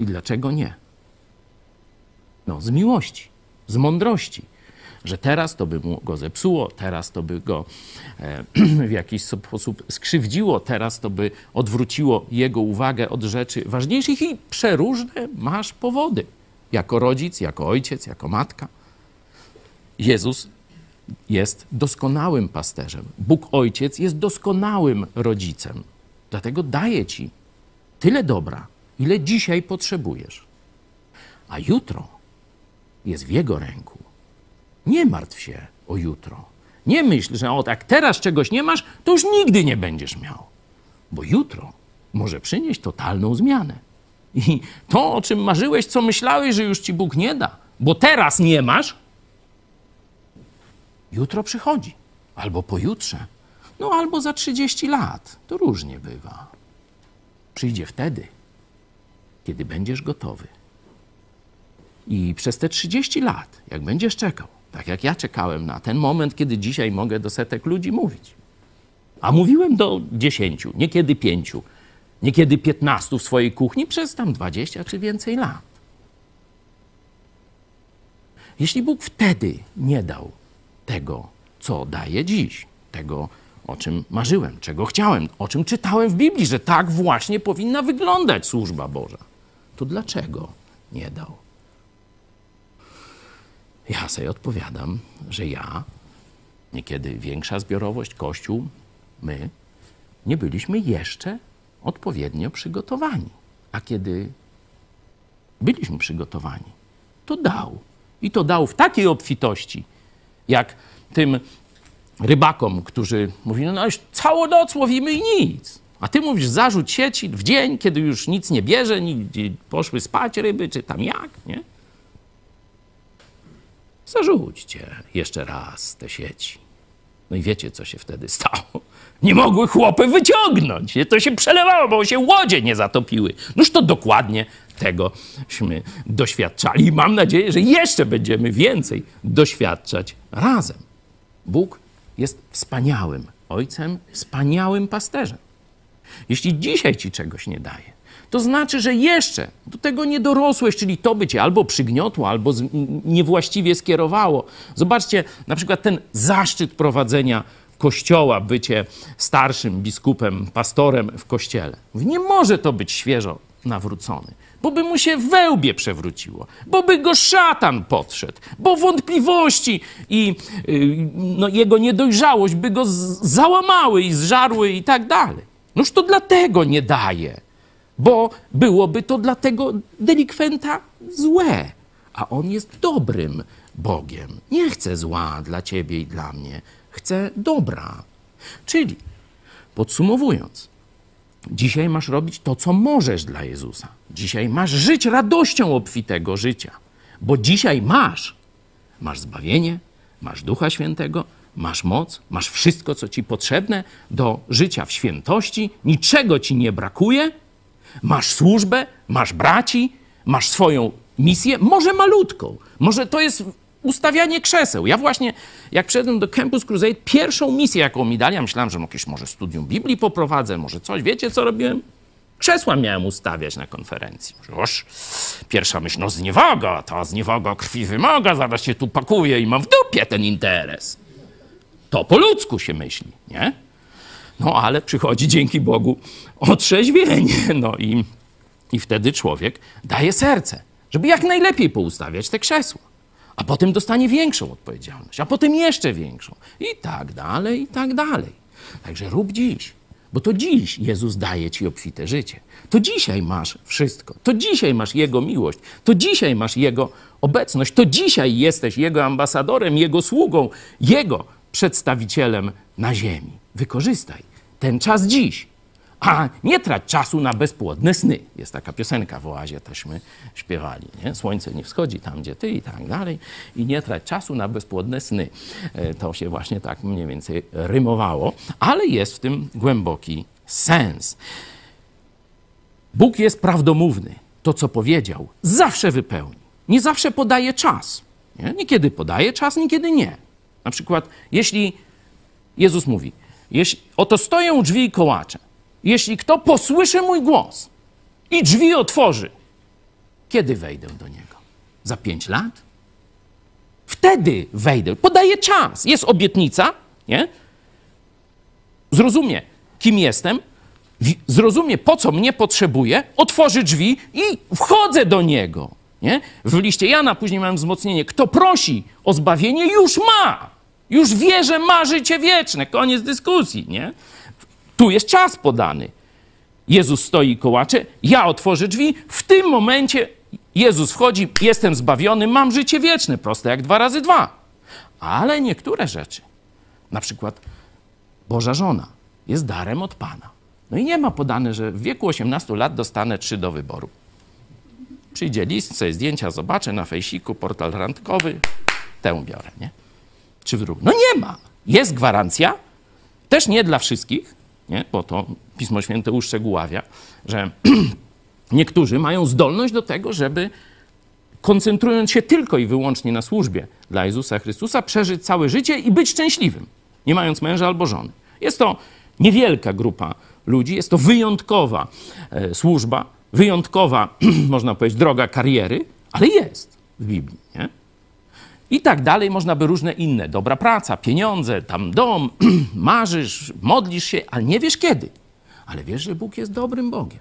I dlaczego nie? No, z miłości, z mądrości, że teraz to by mu go zepsuło, teraz to by go e, (clears throat) w jakiś sposób skrzywdziło, teraz to by odwróciło jego uwagę od rzeczy ważniejszych i przeróżne masz powody. Jako rodzic, jako ojciec, jako matka. Jezus jest doskonałym pasterzem. Bóg Ojciec jest doskonałym rodzicem. Dlatego daje ci tyle dobra, ile dzisiaj potrzebujesz. A jutro jest w Jego ręku. Nie martw się o jutro. Nie myśl, że o tak teraz czegoś nie masz, to już nigdy nie będziesz miał. Bo jutro może przynieść totalną zmianę. I to, o czym marzyłeś, co myślałeś, że już ci Bóg nie da, bo teraz nie masz, jutro przychodzi. Albo pojutrze. No albo za 30 lat. To różnie bywa. Przyjdzie wtedy, kiedy będziesz gotowy. I przez te 30 lat, jak będziesz czekał, tak jak ja czekałem na ten moment, kiedy dzisiaj mogę do setek ludzi mówić. A mówiłem do 10, niekiedy 5, niekiedy 15 w swojej kuchni przez tam 20 czy więcej lat. Jeśli Bóg wtedy nie dał tego, co daje dziś, tego, o czym marzyłem, czego chciałem, o czym czytałem w Biblii, że tak właśnie powinna wyglądać służba Boża, to dlaczego nie dał? Ja sobie odpowiadam, że ja, niekiedy większa zbiorowość, Kościół, my, nie byliśmy jeszcze odpowiednio przygotowani. A kiedy byliśmy przygotowani, to dał. I to dał w takiej obfitości, jak tym rybakom, którzy mówili, no już całą noc łowimy i nic. A ty mówisz, zarzuć sieci w dzień, kiedy już nic nie bierze, poszły spać ryby, czy tam jak, nie? Zarzućcie jeszcze raz te sieci. No i wiecie, co się wtedy stało? Nie mogły chłopy wyciągnąć. To się przelewało, bo się łodzie nie zatopiły. Noż to dokładnie tegośmy doświadczali. I mam nadzieję, że jeszcze będziemy więcej doświadczać razem. Bóg jest wspaniałym ojcem, wspaniałym pasterzem. Jeśli dzisiaj ci czegoś nie daje, to znaczy, że jeszcze do tego nie dorosłeś, czyli to by cię albo przygniotło, albo niewłaściwie skierowało. Zobaczcie, na przykład ten zaszczyt prowadzenia kościoła, bycie starszym biskupem, pastorem w kościele. Nie może to być świeżo nawrócony, bo by mu się wełbie przewróciło, bo by go szatan podszedł, bo wątpliwości i yy, no, jego niedojrzałość by go załamały i zżarły i tak dalej. Noż to dlatego nie daje, bo byłoby to dla tego delikwenta złe, a on jest dobrym Bogiem. Nie chce zła dla ciebie i dla mnie, chce dobra. Czyli podsumowując, dzisiaj masz robić to, co możesz dla Jezusa. Dzisiaj masz żyć radością obfitego życia, bo dzisiaj masz. Masz zbawienie, masz Ducha Świętego, masz moc, masz wszystko, co ci potrzebne do życia w świętości, niczego ci nie brakuje, masz służbę, masz braci, masz swoją misję, może malutką, może to jest ustawianie krzeseł. Ja właśnie, jak przyszedłem do Campus Crusade, pierwszą misję, jaką mi dali, ja myślałem, że jakieś może studium Biblii poprowadzę, może coś. Wiecie, co robiłem? Krzesła miałem ustawiać na konferencji. Już pierwsza myśl, no zniewaga, ta zniewaga krwi wymaga, zaraz się tu pakuje i mam w dupie ten interes. To po ludzku się myśli, nie? No ale przychodzi dzięki Bogu otrzeźwienie, (laughs) no i, i wtedy człowiek daje serce, żeby jak najlepiej poustawiać te krzesła a potem dostanie większą odpowiedzialność, a potem jeszcze większą. I tak dalej, i tak dalej. Także rób dziś, bo to dziś Jezus daje ci obfite życie. To dzisiaj masz wszystko. To dzisiaj masz Jego miłość. To dzisiaj masz Jego obecność. To dzisiaj jesteś Jego ambasadorem, Jego sługą, Jego przedstawicielem na ziemi. Wykorzystaj ten czas dziś a nie trać czasu na bezpłodne sny. Jest taka piosenka w oazie, teżśmy śpiewali. Nie? Słońce nie wschodzi tam, gdzie ty i tak dalej. I nie trać czasu na bezpłodne sny. E, to się właśnie tak mniej więcej rymowało, ale jest w tym głęboki sens. Bóg jest prawdomówny. To, co powiedział, zawsze wypełni. Nie zawsze podaje czas. Nie? Niekiedy podaje czas, niekiedy nie. Na przykład, jeśli Jezus mówi, jeśli, oto stoją drzwi i kołacze jeśli kto posłyszy mój głos i drzwi otworzy, kiedy wejdę do niego? Za pięć lat? Wtedy wejdę. Podaję czas. Jest obietnica, nie? Zrozumie, kim jestem, zrozumie, po co mnie potrzebuje, otworzy drzwi i wchodzę do niego. Nie? W liście Jana później mam wzmocnienie. Kto prosi o zbawienie, już ma. Już wie, że ma życie wieczne. Koniec dyskusji. Nie? Tu jest czas podany. Jezus stoi i kołacze, ja otworzę drzwi, w tym momencie Jezus wchodzi, jestem zbawiony, mam życie wieczne, proste jak dwa razy dwa. Ale niektóre rzeczy, na przykład Boża żona, jest darem od Pana. No i nie ma podane, że w wieku 18 lat dostanę trzy do wyboru. Przyjdzie list, sobie zdjęcia zobaczę na fejsiku, portal randkowy, tę biorę, nie? Czy w drugą? No nie ma. Jest gwarancja, też nie dla wszystkich, nie? bo to Pismo Święte uszczegóławia, że (clears throat) niektórzy mają zdolność do tego, żeby koncentrując się tylko i wyłącznie na służbie dla Jezusa Chrystusa, przeżyć całe życie i być szczęśliwym, nie mając męża albo żony. Jest to niewielka grupa ludzi, jest to wyjątkowa e, służba, wyjątkowa, (clears throat) można powiedzieć, droga kariery, ale jest w Biblii. Nie? I tak dalej, można by różne inne. Dobra praca, pieniądze, tam dom, (clears throat) marzysz, modlisz się, ale nie wiesz kiedy. Ale wiesz, że Bóg jest dobrym Bogiem.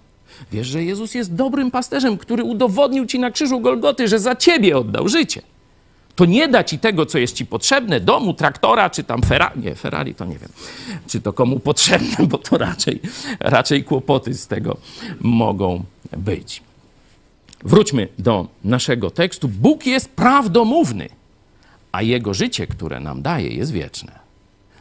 Wiesz, że Jezus jest dobrym pasterzem, który udowodnił ci na krzyżu Golgoty, że za ciebie oddał życie. To nie da ci tego, co jest ci potrzebne, domu, traktora, czy tam Ferrari. Nie, Ferrari to nie wiem, czy to komu potrzebne, bo to raczej, raczej kłopoty z tego mogą być. Wróćmy do naszego tekstu. Bóg jest prawdomówny a jego życie, które nam daje, jest wieczne.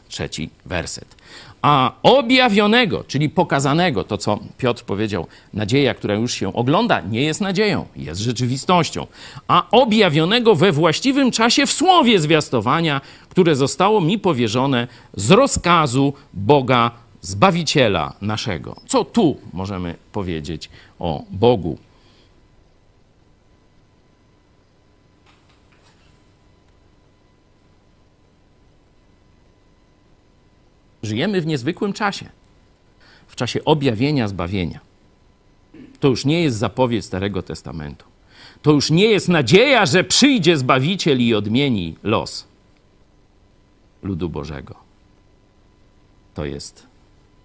Trzeci werset. A objawionego, czyli pokazanego, to co Piotr powiedział, nadzieja, która już się ogląda, nie jest nadzieją, jest rzeczywistością. A objawionego we właściwym czasie w słowie zwiastowania, które zostało mi powierzone z rozkazu Boga Zbawiciela naszego. Co tu możemy powiedzieć o Bogu Żyjemy w niezwykłym czasie, w czasie objawienia zbawienia. To już nie jest zapowiedź Starego Testamentu. To już nie jest nadzieja, że przyjdzie Zbawiciel i odmieni los ludu Bożego. To jest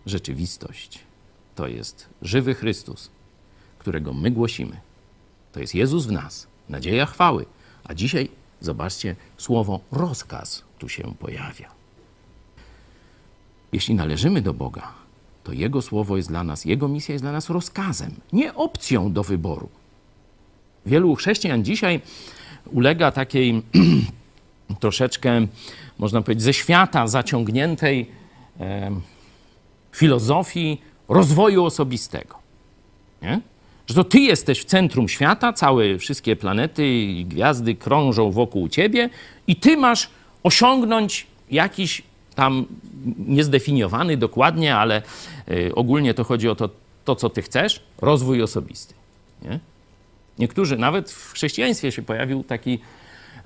rzeczywistość. To jest żywy Chrystus, którego my głosimy. To jest Jezus w nas, nadzieja chwały. A dzisiaj, zobaczcie, słowo rozkaz tu się pojawia. Jeśli należymy do Boga, to Jego słowo jest dla nas, Jego misja jest dla nas rozkazem, nie opcją do wyboru. Wielu chrześcijan dzisiaj ulega takiej (clears throat) troszeczkę, można powiedzieć, ze świata zaciągniętej e, filozofii rozwoju osobistego. Nie? Że to ty jesteś w centrum świata, całe wszystkie planety i gwiazdy krążą wokół ciebie i ty masz osiągnąć jakiś tam niezdefiniowany dokładnie, ale y, ogólnie to chodzi o to, to, co ty chcesz, rozwój osobisty. Nie? Niektórzy, nawet w chrześcijaństwie się pojawił taki,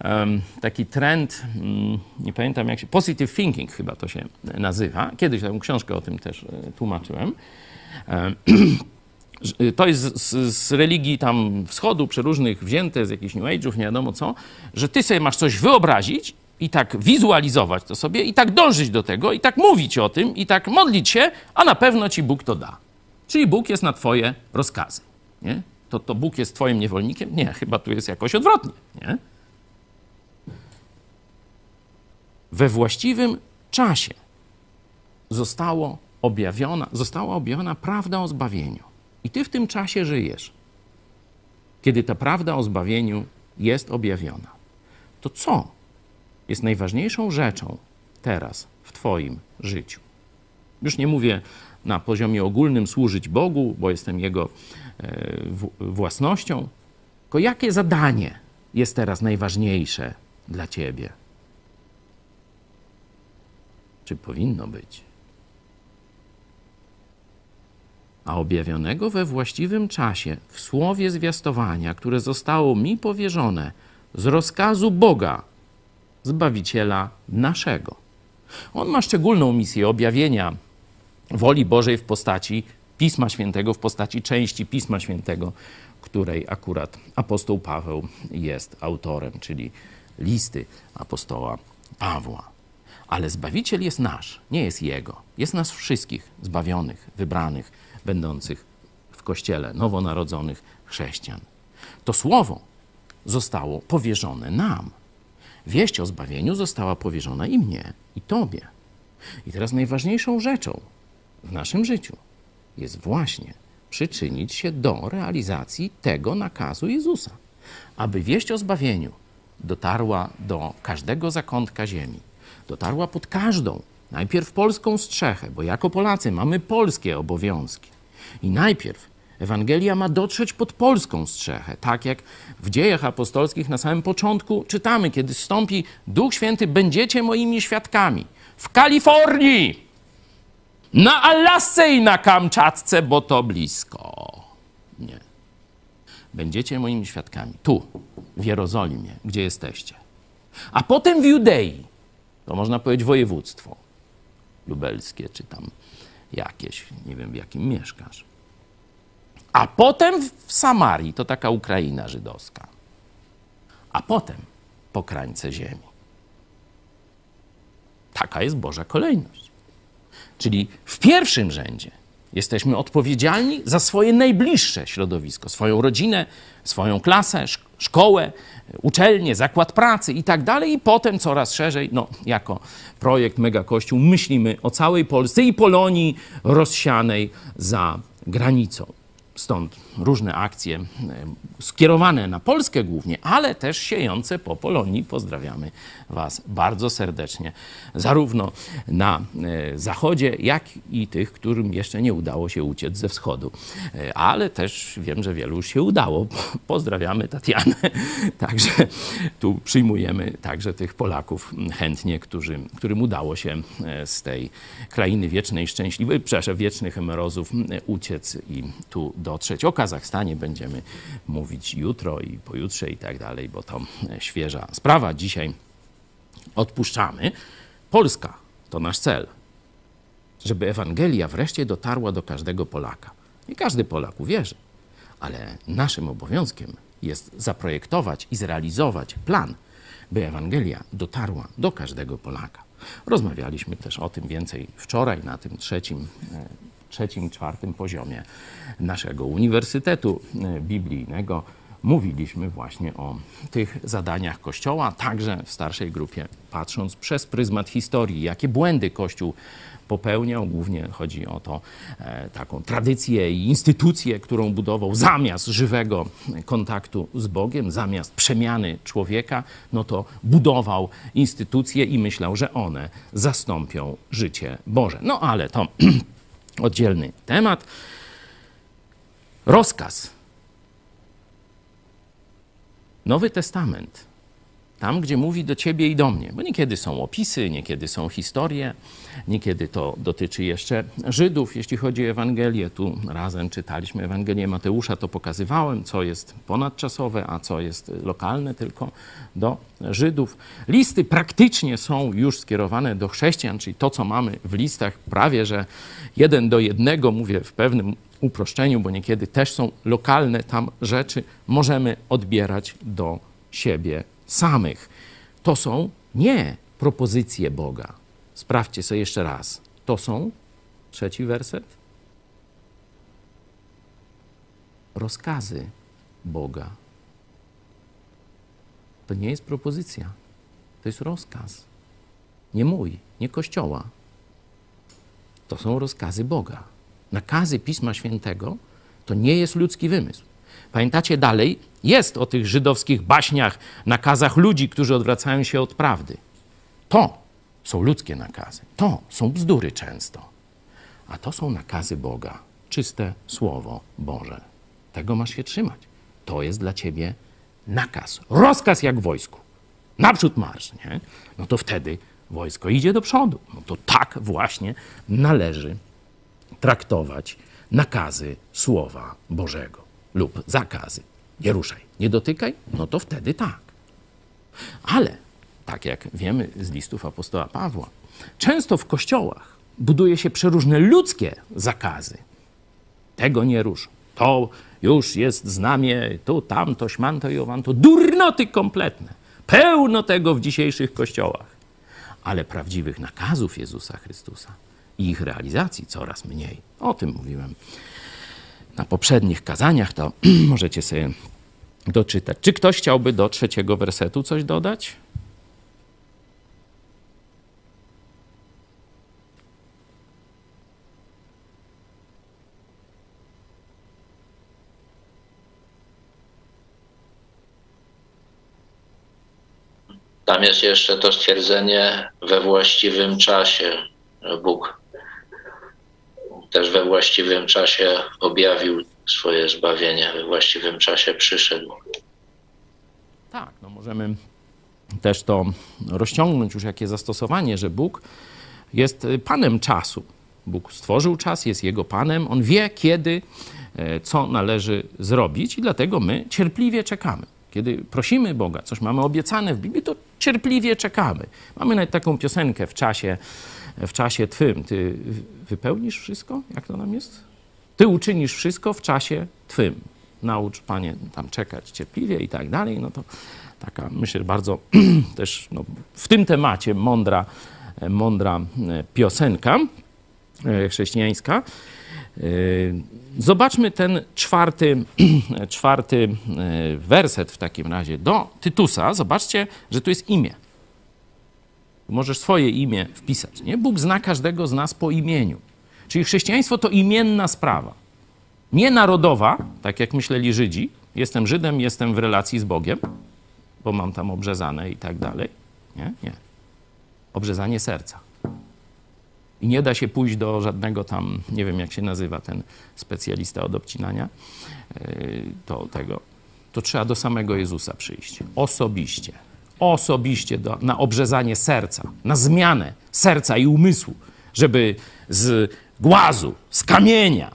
um, taki trend, um, nie pamiętam jak się, positive thinking chyba to się nazywa. Kiedyś tę książkę o tym też y, tłumaczyłem. (clears throat) Um, to jest z, z, religii tam wschodu, przeróżnych, wzięte z jakichś New Age'ów, nie wiadomo co, że ty sobie masz coś wyobrazić i tak wizualizować to sobie i tak dążyć do tego i tak mówić o tym i tak modlić się, a na pewno ci Bóg to da. Czyli Bóg jest na twoje rozkazy, nie? To, to Bóg jest twoim niewolnikiem? Nie, chyba tu jest jakoś odwrotnie, nie? We właściwym czasie zostało objawiona, została objawiona prawda o zbawieniu. I ty w tym czasie żyjesz, kiedy ta prawda o zbawieniu jest objawiona. To co jest najważniejszą rzeczą teraz w Twoim życiu? Już nie mówię na poziomie ogólnym służyć Bogu, bo jestem Jego e, własnością, tylko jakie zadanie jest teraz najważniejsze dla Ciebie? Czy powinno być? a objawionego we właściwym czasie w słowie zwiastowania, które zostało mi powierzone z rozkazu Boga, Zbawiciela naszego. On ma szczególną misję objawienia woli Bożej w postaci Pisma Świętego, w postaci części Pisma Świętego, której akurat apostoł Paweł jest autorem, czyli listy apostoła Pawła. Ale Zbawiciel jest nasz, nie jest Jego. Jest nas wszystkich zbawionych, wybranych, będących w kościele, nowonarodzonych chrześcijan. To słowo zostało powierzone nam. Wieść o zbawieniu została powierzona i mnie, i Tobie. I teraz najważniejszą rzeczą w naszym życiu jest właśnie przyczynić się do realizacji tego nakazu Jezusa, aby wieść o zbawieniu dotarła do każdego zakątka ziemi, dotarła pod każdą, najpierw polską strzechę, bo jako Polacy mamy polskie obowiązki. I najpierw Ewangelia ma dotrzeć pod polską strzechę, tak jak w dziejach apostolskich na samym początku czytamy, kiedy stąpi Duch Święty, będziecie moimi świadkami w Kalifornii, na Alasce i na Kamczatce, bo to blisko. Nie. Będziecie moimi świadkami tu, w Jerozolimie, gdzie jesteście. A potem w Judei, to można powiedzieć województwo lubelskie, czy tam jakieś, nie wiem w jakim mieszkasz. A potem w Samarii, to taka Ukraina żydowska. A potem po krańce ziemi. Taka jest Boża kolejność. Czyli w pierwszym rzędzie jesteśmy odpowiedzialni za swoje najbliższe środowisko, swoją rodzinę, swoją klasę, szkołę, uczelnię, zakład pracy i tak dalej. I potem coraz szerzej, no, jako projekt Mega Kościół, myślimy o całej Polsce i Polonii rozsianej za granicą. Stąd różne akcje e, skierowane na Polskę głównie, ale też siejące po Polonii. Pozdrawiamy Was bardzo serdecznie, zarówno na e, zachodzie, jak i tych, którym jeszcze nie udało się uciec ze wschodu. E, ale też wiem, że wielu już się udało. (laughs) Pozdrawiamy Tatianę. (laughs) Także tu przyjmujemy także tych Polaków chętnie, którzy, którym udało się z tej krainy wiecznej, szczęśliwej, przepraszam, wiecznych emerozów uciec i tu dotrzeć. O Kazachstanie będziemy mówić jutro i pojutrze i tak dalej, bo to świeża sprawa. Dzisiaj odpuszczamy. Polska to nasz cel, żeby Ewangelia wreszcie dotarła do każdego Polaka. Nie każdy Polak uwierzy, ale naszym obowiązkiem jest zaprojektować i zrealizować plan, by Ewangelia dotarła do każdego Polaka. Rozmawialiśmy też o tym więcej wczoraj na tym trzecim, e, trzecim czwartym poziomie naszego Uniwersytetu e, Biblijnego. Mówiliśmy właśnie o tych zadaniach Kościoła, także w starszej grupie, patrząc przez pryzmat historii, jakie błędy Kościół popełniał. Głównie chodzi o to, e, taką tradycję i instytucję, którą budował zamiast żywego kontaktu z Bogiem, zamiast przemiany człowieka, no to budował instytucje i myślał, że one zastąpią życie Boże. No ale to (clears throat) oddzielny temat. Rozkaz. Nowy Testament tam, gdzie mówi do ciebie i do mnie. Bo niekiedy są opisy, niekiedy są historie, niekiedy to dotyczy jeszcze Żydów, jeśli chodzi o Ewangelię. Tu razem czytaliśmy Ewangelię Mateusza, to pokazywałem, co jest ponadczasowe, a co jest lokalne tylko do Żydów. Listy praktycznie są już skierowane do chrześcijan, czyli to, co mamy w listach, prawie że jeden do jednego, mówię w pewnym uproszczeniu, bo niekiedy też są lokalne tam rzeczy, możemy odbierać do siebie samych. To są nie propozycje Boga. Sprawdźcie sobie jeszcze raz. To są, trzeci werset, rozkazy Boga. To nie jest propozycja, to jest rozkaz. Nie mój, nie Kościoła. To są rozkazy Boga. Nakazy Pisma Świętego to nie jest ludzki wymysł. Pamiętacie dalej? Jest o tych żydowskich baśniach, nakazach ludzi, którzy odwracają się od prawdy. To są ludzkie nakazy. To są bzdury często. A to są nakazy Boga. Czyste Słowo Boże. Tego masz się trzymać. To jest dla ciebie nakaz. Rozkaz jak w wojsku. Naprzód marsz, nie? No to wtedy wojsko idzie do przodu. No to tak właśnie należy traktować nakazy Słowa Bożego lub zakazy. Nie ruszaj, nie dotykaj, no to wtedy tak. Ale, tak jak wiemy z listów apostoła Pawła, często w kościołach buduje się przeróżne ludzkie zakazy. Tego nie rusz. To już jest znamie, tu, tamto, śmanto i owanto. Durnoty kompletne. Pełno tego w dzisiejszych kościołach. Ale prawdziwych nakazów Jezusa Chrystusa i ich realizacji coraz mniej. O tym mówiłem na poprzednich kazaniach, to (clears throat) możecie sobie doczytać. Czy ktoś chciałby do trzeciego wersetu coś dodać? Tam jest jeszcze to stwierdzenie we właściwym czasie. Bóg też we właściwym czasie objawił swoje zbawienie, we właściwym czasie przyszedł. Tak, no możemy też to rozciągnąć już jakie zastosowanie, że Bóg jest panem czasu. Bóg stworzył czas, jest jego panem, on wie kiedy, e, co należy zrobić i dlatego my cierpliwie czekamy. Kiedy prosimy Boga, coś mamy obiecane w Biblii, to cierpliwie czekamy. Mamy nawet taką piosenkę w czasie, w czasie Twym. Ty wypełnisz wszystko? Jak to nam jest? Ty uczynisz wszystko w czasie Twym. Naucz, Panie, tam czekać cierpliwie i tak dalej. No to taka, myślę, bardzo (clears throat) też no, w tym temacie mądra, mądra piosenka e, chrześcijańska. E, zobaczmy ten czwarty, (clears throat) czwarty e, werset w takim razie do Tytusa. Zobaczcie, że tu jest imię. Możesz swoje imię wpisać. Nie? Bóg zna każdego z nas po imieniu. Czyli chrześcijaństwo to imienna sprawa. Nie narodowa, tak jak myśleli Żydzi. Jestem Żydem, jestem w relacji z Bogiem, bo mam tam obrzezane i tak dalej. Nie, nie. Obrzezanie serca. I nie da się pójść do żadnego tam, nie wiem jak się nazywa ten specjalista od obcinania, yy, to tego. To trzeba do samego Jezusa przyjść. Osobiście. Osobiście do, na obrzezanie serca, na zmianę serca i umysłu, żeby z głazu, z kamienia,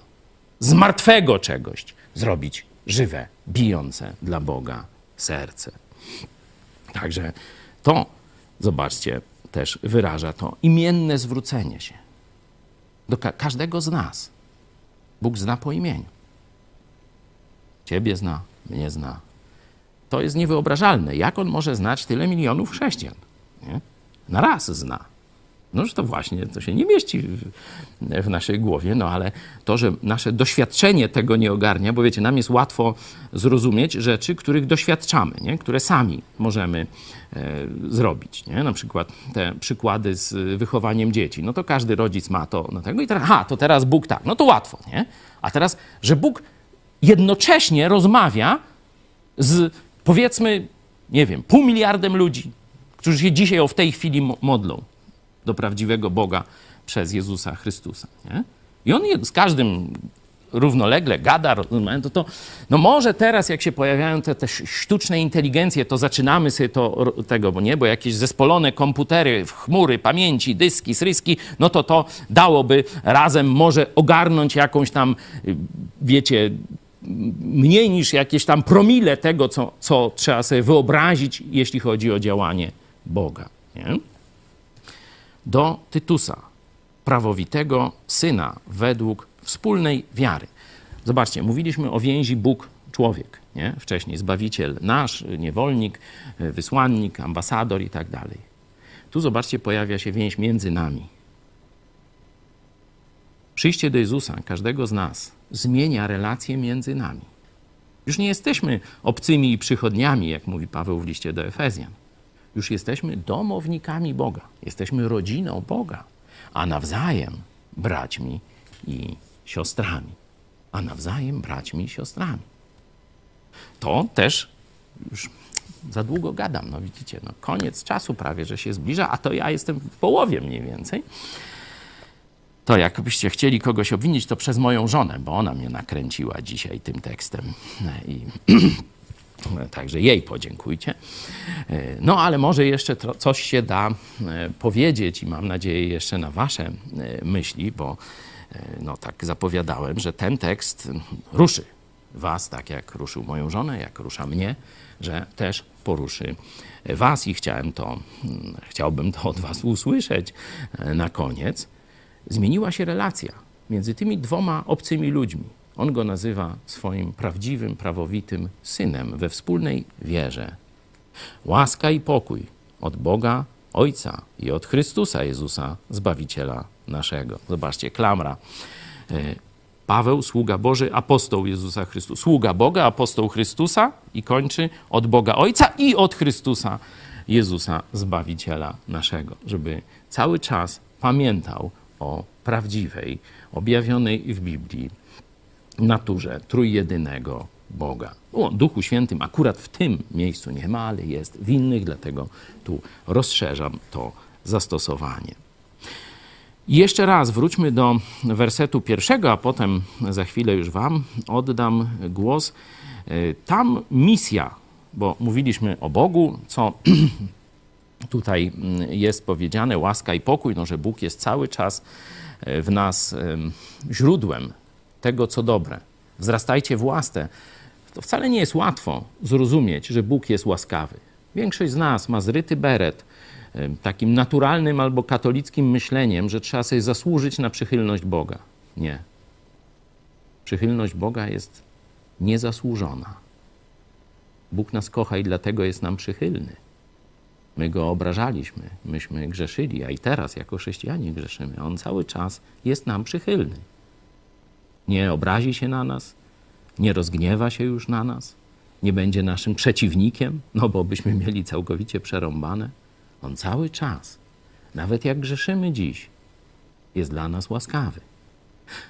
z martwego czegoś zrobić żywe, bijące dla Boga serce. Także to, zobaczcie, też wyraża to imienne zwrócenie się do ka każdego z nas. Bóg zna po imieniu. Ciebie zna, mnie zna. To jest niewyobrażalne. Jak on może znać tyle milionów chrześcijan? Nie? Na raz zna. Noż to właśnie, to się nie mieści w, w, naszej głowie, no ale to, że nasze doświadczenie tego nie ogarnia, bo wiecie, nam jest łatwo zrozumieć rzeczy, których doświadczamy, nie? które sami możemy e, zrobić. Nie? Na przykład te przykłady z wychowaniem dzieci. No to każdy rodzic ma to na tego i teraz, ha, to teraz Bóg tak, no to łatwo, nie? A teraz, że Bóg jednocześnie rozmawia z powiedzmy, nie wiem, pół miliardem ludzi, którzy się dzisiaj o w tej chwili modlą do prawdziwego Boga przez Jezusa Chrystusa. Nie? I on z każdym równolegle gada, to, to, no może teraz jak się pojawiają te, te sztuczne inteligencje, to zaczynamy sobie to, tego, bo nie, bo jakieś zespolone komputery, chmury, pamięci, dyski, sryski, no to to dałoby razem może ogarnąć jakąś tam, wiecie, mniej niż jakieś tam promile tego, co, co trzeba sobie wyobrazić, jeśli chodzi o działanie Boga. Nie? Do Tytusa, prawowitego syna według wspólnej wiary. Zobaczcie, mówiliśmy o więzi Bóg-człowiek. Nie? Wcześniej Zbawiciel nasz, niewolnik, wysłannik, ambasador i tak dalej. Tu zobaczcie, pojawia się więź między nami. Przyjście do Jezusa, każdego z nas, zmienia relacje między nami. Już nie jesteśmy obcymi i przychodniami, jak mówi Paweł w liście do Efezjan. Już jesteśmy domownikami Boga, jesteśmy rodziną Boga, a nawzajem braćmi i siostrami. A nawzajem braćmi i siostrami. To też już za długo gadam, no widzicie, no koniec czasu prawie, że się zbliża, a to ja jestem w połowie mniej więcej to jakbyście chcieli kogoś obwinić, to przez moją żonę, bo ona mnie nakręciła dzisiaj tym tekstem. I (clears throat) Także jej podziękujcie. No ale może jeszcze coś się da e, powiedzieć i mam nadzieję jeszcze na Wasze e, myśli, bo e, no tak zapowiadałem, że ten tekst ruszy Was, tak jak ruszył moją żonę, jak rusza mnie, że też poruszy Was i chciałem to, mm, chciałbym to od Was usłyszeć na koniec zmieniła się relacja między tymi dwoma obcymi ludźmi. On go nazywa swoim prawdziwym, prawowitym synem we wspólnej wierze. Łaska i pokój od Boga Ojca i od Chrystusa Jezusa, Zbawiciela naszego. Zobaczcie, klamra. E, Paweł, sługa Boży, apostoł Jezusa Chrystusa. Sługa Boga, apostoł Chrystusa i kończy od Boga Ojca i od Chrystusa Jezusa, Zbawiciela naszego. Żeby cały czas pamiętał o prawdziwej, objawionej w Biblii naturze trójjedynego Boga. O Duchu Świętym akurat w tym miejscu nie ma, ale jest w innych, dlatego tu rozszerzam to zastosowanie. I jeszcze raz wróćmy do wersetu pierwszego, a potem za chwilę już Wam oddam głos. Tam misja, bo mówiliśmy o Bogu, co (clears throat) tutaj mm, jest powiedziane łaska i pokój, no, że Bóg jest cały czas e, w nas źródłem tego, co dobre. Wzrastajcie w łasce. To wcale nie jest łatwo zrozumieć, że Bóg jest łaskawy. Większość z nas ma zryty beret takim naturalnym albo katolickim myśleniem, że trzeba sobie zasłużyć na przychylność Boga. Nie. Przychylność Boga jest niezasłużona. Bóg nas kocha i dlatego jest nam przychylny. My go obrażaliśmy, myśmy grzeszyli, a i teraz jako chrześcijanie grzeszymy. On cały czas jest nam przychylny. Nie obrazi się na nas, nie rozgniewa się już na nas, nie będzie naszym przeciwnikiem, no bo byśmy mieli całkowicie przerąbane. On cały czas, nawet jak grzeszymy dziś, jest dla nas łaskawy.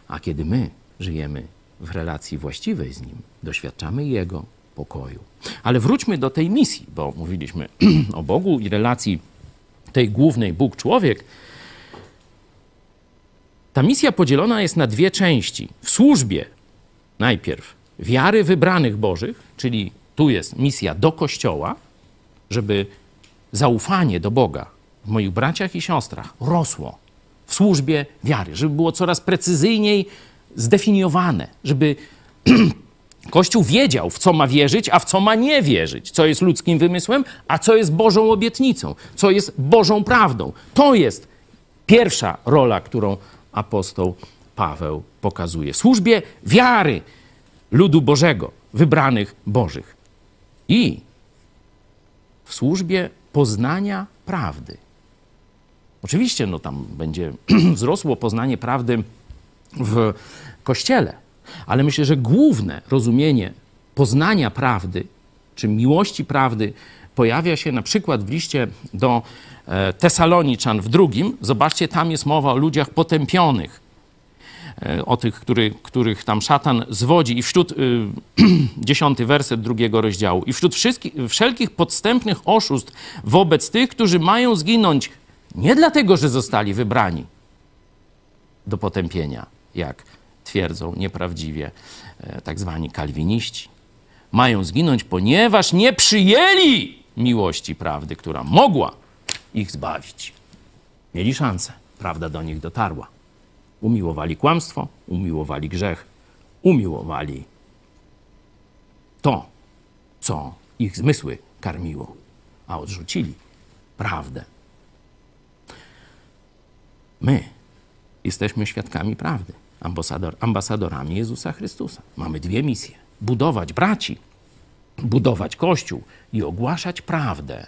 A kiedy my żyjemy w relacji właściwej z Nim, doświadczamy Jego pokoju. Ale wróćmy do tej misji, bo mówiliśmy (clears throat) o Bogu i relacji tej głównej Bóg-człowiek. Ta misja podzielona jest na dwie części. W służbie najpierw wiary wybranych Bożych, czyli tu jest misja do Kościoła, żeby zaufanie do Boga w moich braciach i siostrach rosło w służbie wiary, żeby było coraz precyzyjniej zdefiniowane, żeby (clears throat) Kościół wiedział, w co ma wierzyć, a w co ma nie wierzyć, co jest ludzkim wymysłem, a co jest Bożą obietnicą, co jest Bożą prawdą. To jest pierwsza rola, którą apostoł Paweł pokazuje. Służbie wiary ludu Bożego. wybranych Bożych i w służbie poznania prawdy. Oczywiście, no tam będzie (clears throat) wzrosło poznanie prawdy w kościele, ale myślę, że główne rozumienie poznania prawdy, czy miłości prawdy, pojawia się na przykład w liście do e, Tesaloniczan w drugim. Zobaczcie, tam jest mowa o ludziach potępionych, e, o tych, który, których tam szatan zwodzi. I wśród, y, (clears throat) dziesiąty werset drugiego rozdziału, i wśród wszystkich, wszelkich podstępnych oszustw wobec tych, którzy mają zginąć nie dlatego, że zostali wybrani do potępienia, jak twierdzą nieprawdziwie e, tak zwani kalwiniści. Mają zginąć, ponieważ nie przyjęli miłości prawdy, która mogła ich zbawić. Mieli szansę, prawda do nich dotarła. Umiłowali kłamstwo, umiłowali grzech, umiłowali to, co ich zmysły karmiło, a odrzucili prawdę. My jesteśmy świadkami prawdy, ambasador, ambasadorami Jezusa Chrystusa. Mamy dwie misje: budować braci, budować Kościół i ogłaszać prawdę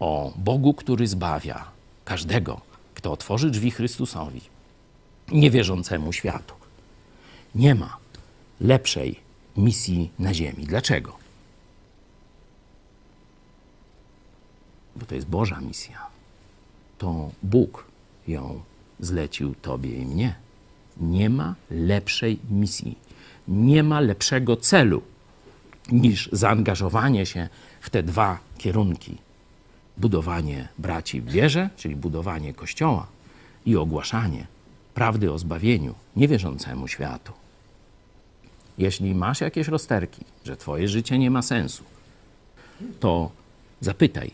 o Bogu, który zbawia każdego, kto otworzy drzwi Chrystusowi, niewierzącemu światu. Nie ma lepszej misji na ziemi. Dlaczego? Bo to jest Boża misja. To Bóg ją zlecił Tobie i mnie. Nie ma lepszej misji, nie ma lepszego celu niż zaangażowanie się w te dwa kierunki: budowanie braci w wierze, czyli budowanie kościoła i ogłaszanie prawdy o zbawieniu niewierzącemu światu. Jeśli masz jakieś rozterki, że Twoje życie nie ma sensu, to zapytaj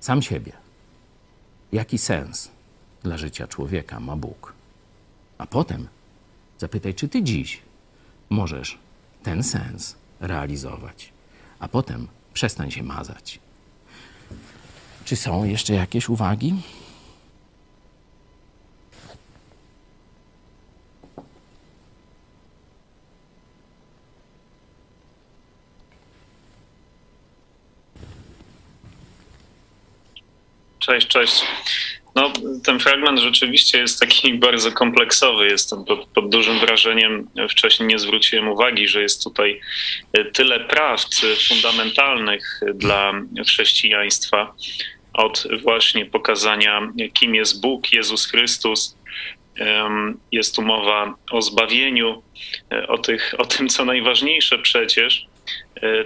sam siebie, jaki sens dla życia człowieka ma Bóg. A potem zapytaj, czy ty dziś możesz ten sens realizować. A potem przestań się mazać. Czy są jeszcze jakieś uwagi? Cześć, cześć. No, ten fragment rzeczywiście jest taki (laughs) bardzo kompleksowy. Jestem pod, pod, dużym wrażeniem. Wcześniej nie zwróciłem uwagi, że jest tutaj tyle prawd fundamentalnych dla chrześcijaństwa. Od właśnie pokazania, kim jest Bóg, Jezus Chrystus. Jest tu mowa o zbawieniu, o, tych, o tym, co najważniejsze przecież E,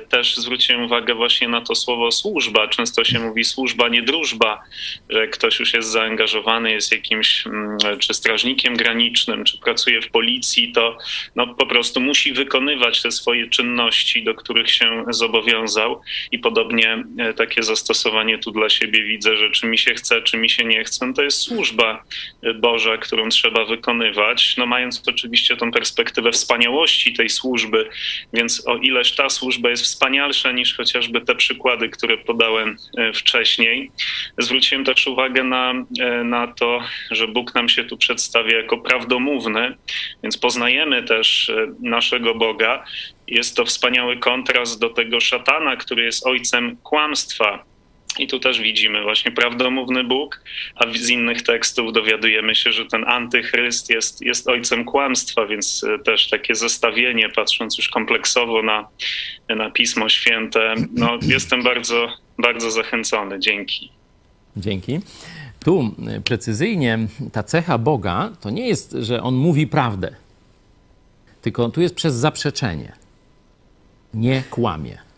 też zwróciłem uwagę właśnie na to słowo służba. Często się mówi służba, nie drużba, że ktoś już jest zaangażowany, jest jakimś mm, czy strażnikiem granicznym, czy pracuje w policji, to no, po prostu musi wykonywać te swoje czynności, do których się zobowiązał. I podobnie e, takie zastosowanie tu dla siebie widzę, że czy mi się chce, czy mi się nie chce, no to jest służba e, Boża, którą trzeba wykonywać. No mając oczywiście tą perspektywę wspaniałości tej służby, więc o ileż ta służba jest wspanialsza niż chociażby te przykłady, które podałem e, wcześniej. Zwróciłem też uwagę na, e, na to, że Bóg nam się tu przedstawia jako prawdomówny, więc poznajemy też e, naszego Boga. Jest to wspaniały kontrast do tego szatana, który jest ojcem kłamstwa. I tu też widzimy właśnie prawdomówny Bóg, a z innych tekstów dowiadujemy się, że ten antychryst jest, jest ojcem kłamstwa, więc e, też takie zestawienie, patrząc już kompleksowo na, na Pismo Święte, no, jestem bardzo, bardzo zachęcony. Dzięki. Dzięki. Tu e, precyzyjnie ta cecha Boga to nie jest, że on mówi prawdę, tylko tu jest przez zaprzeczenie. Nie kłamie.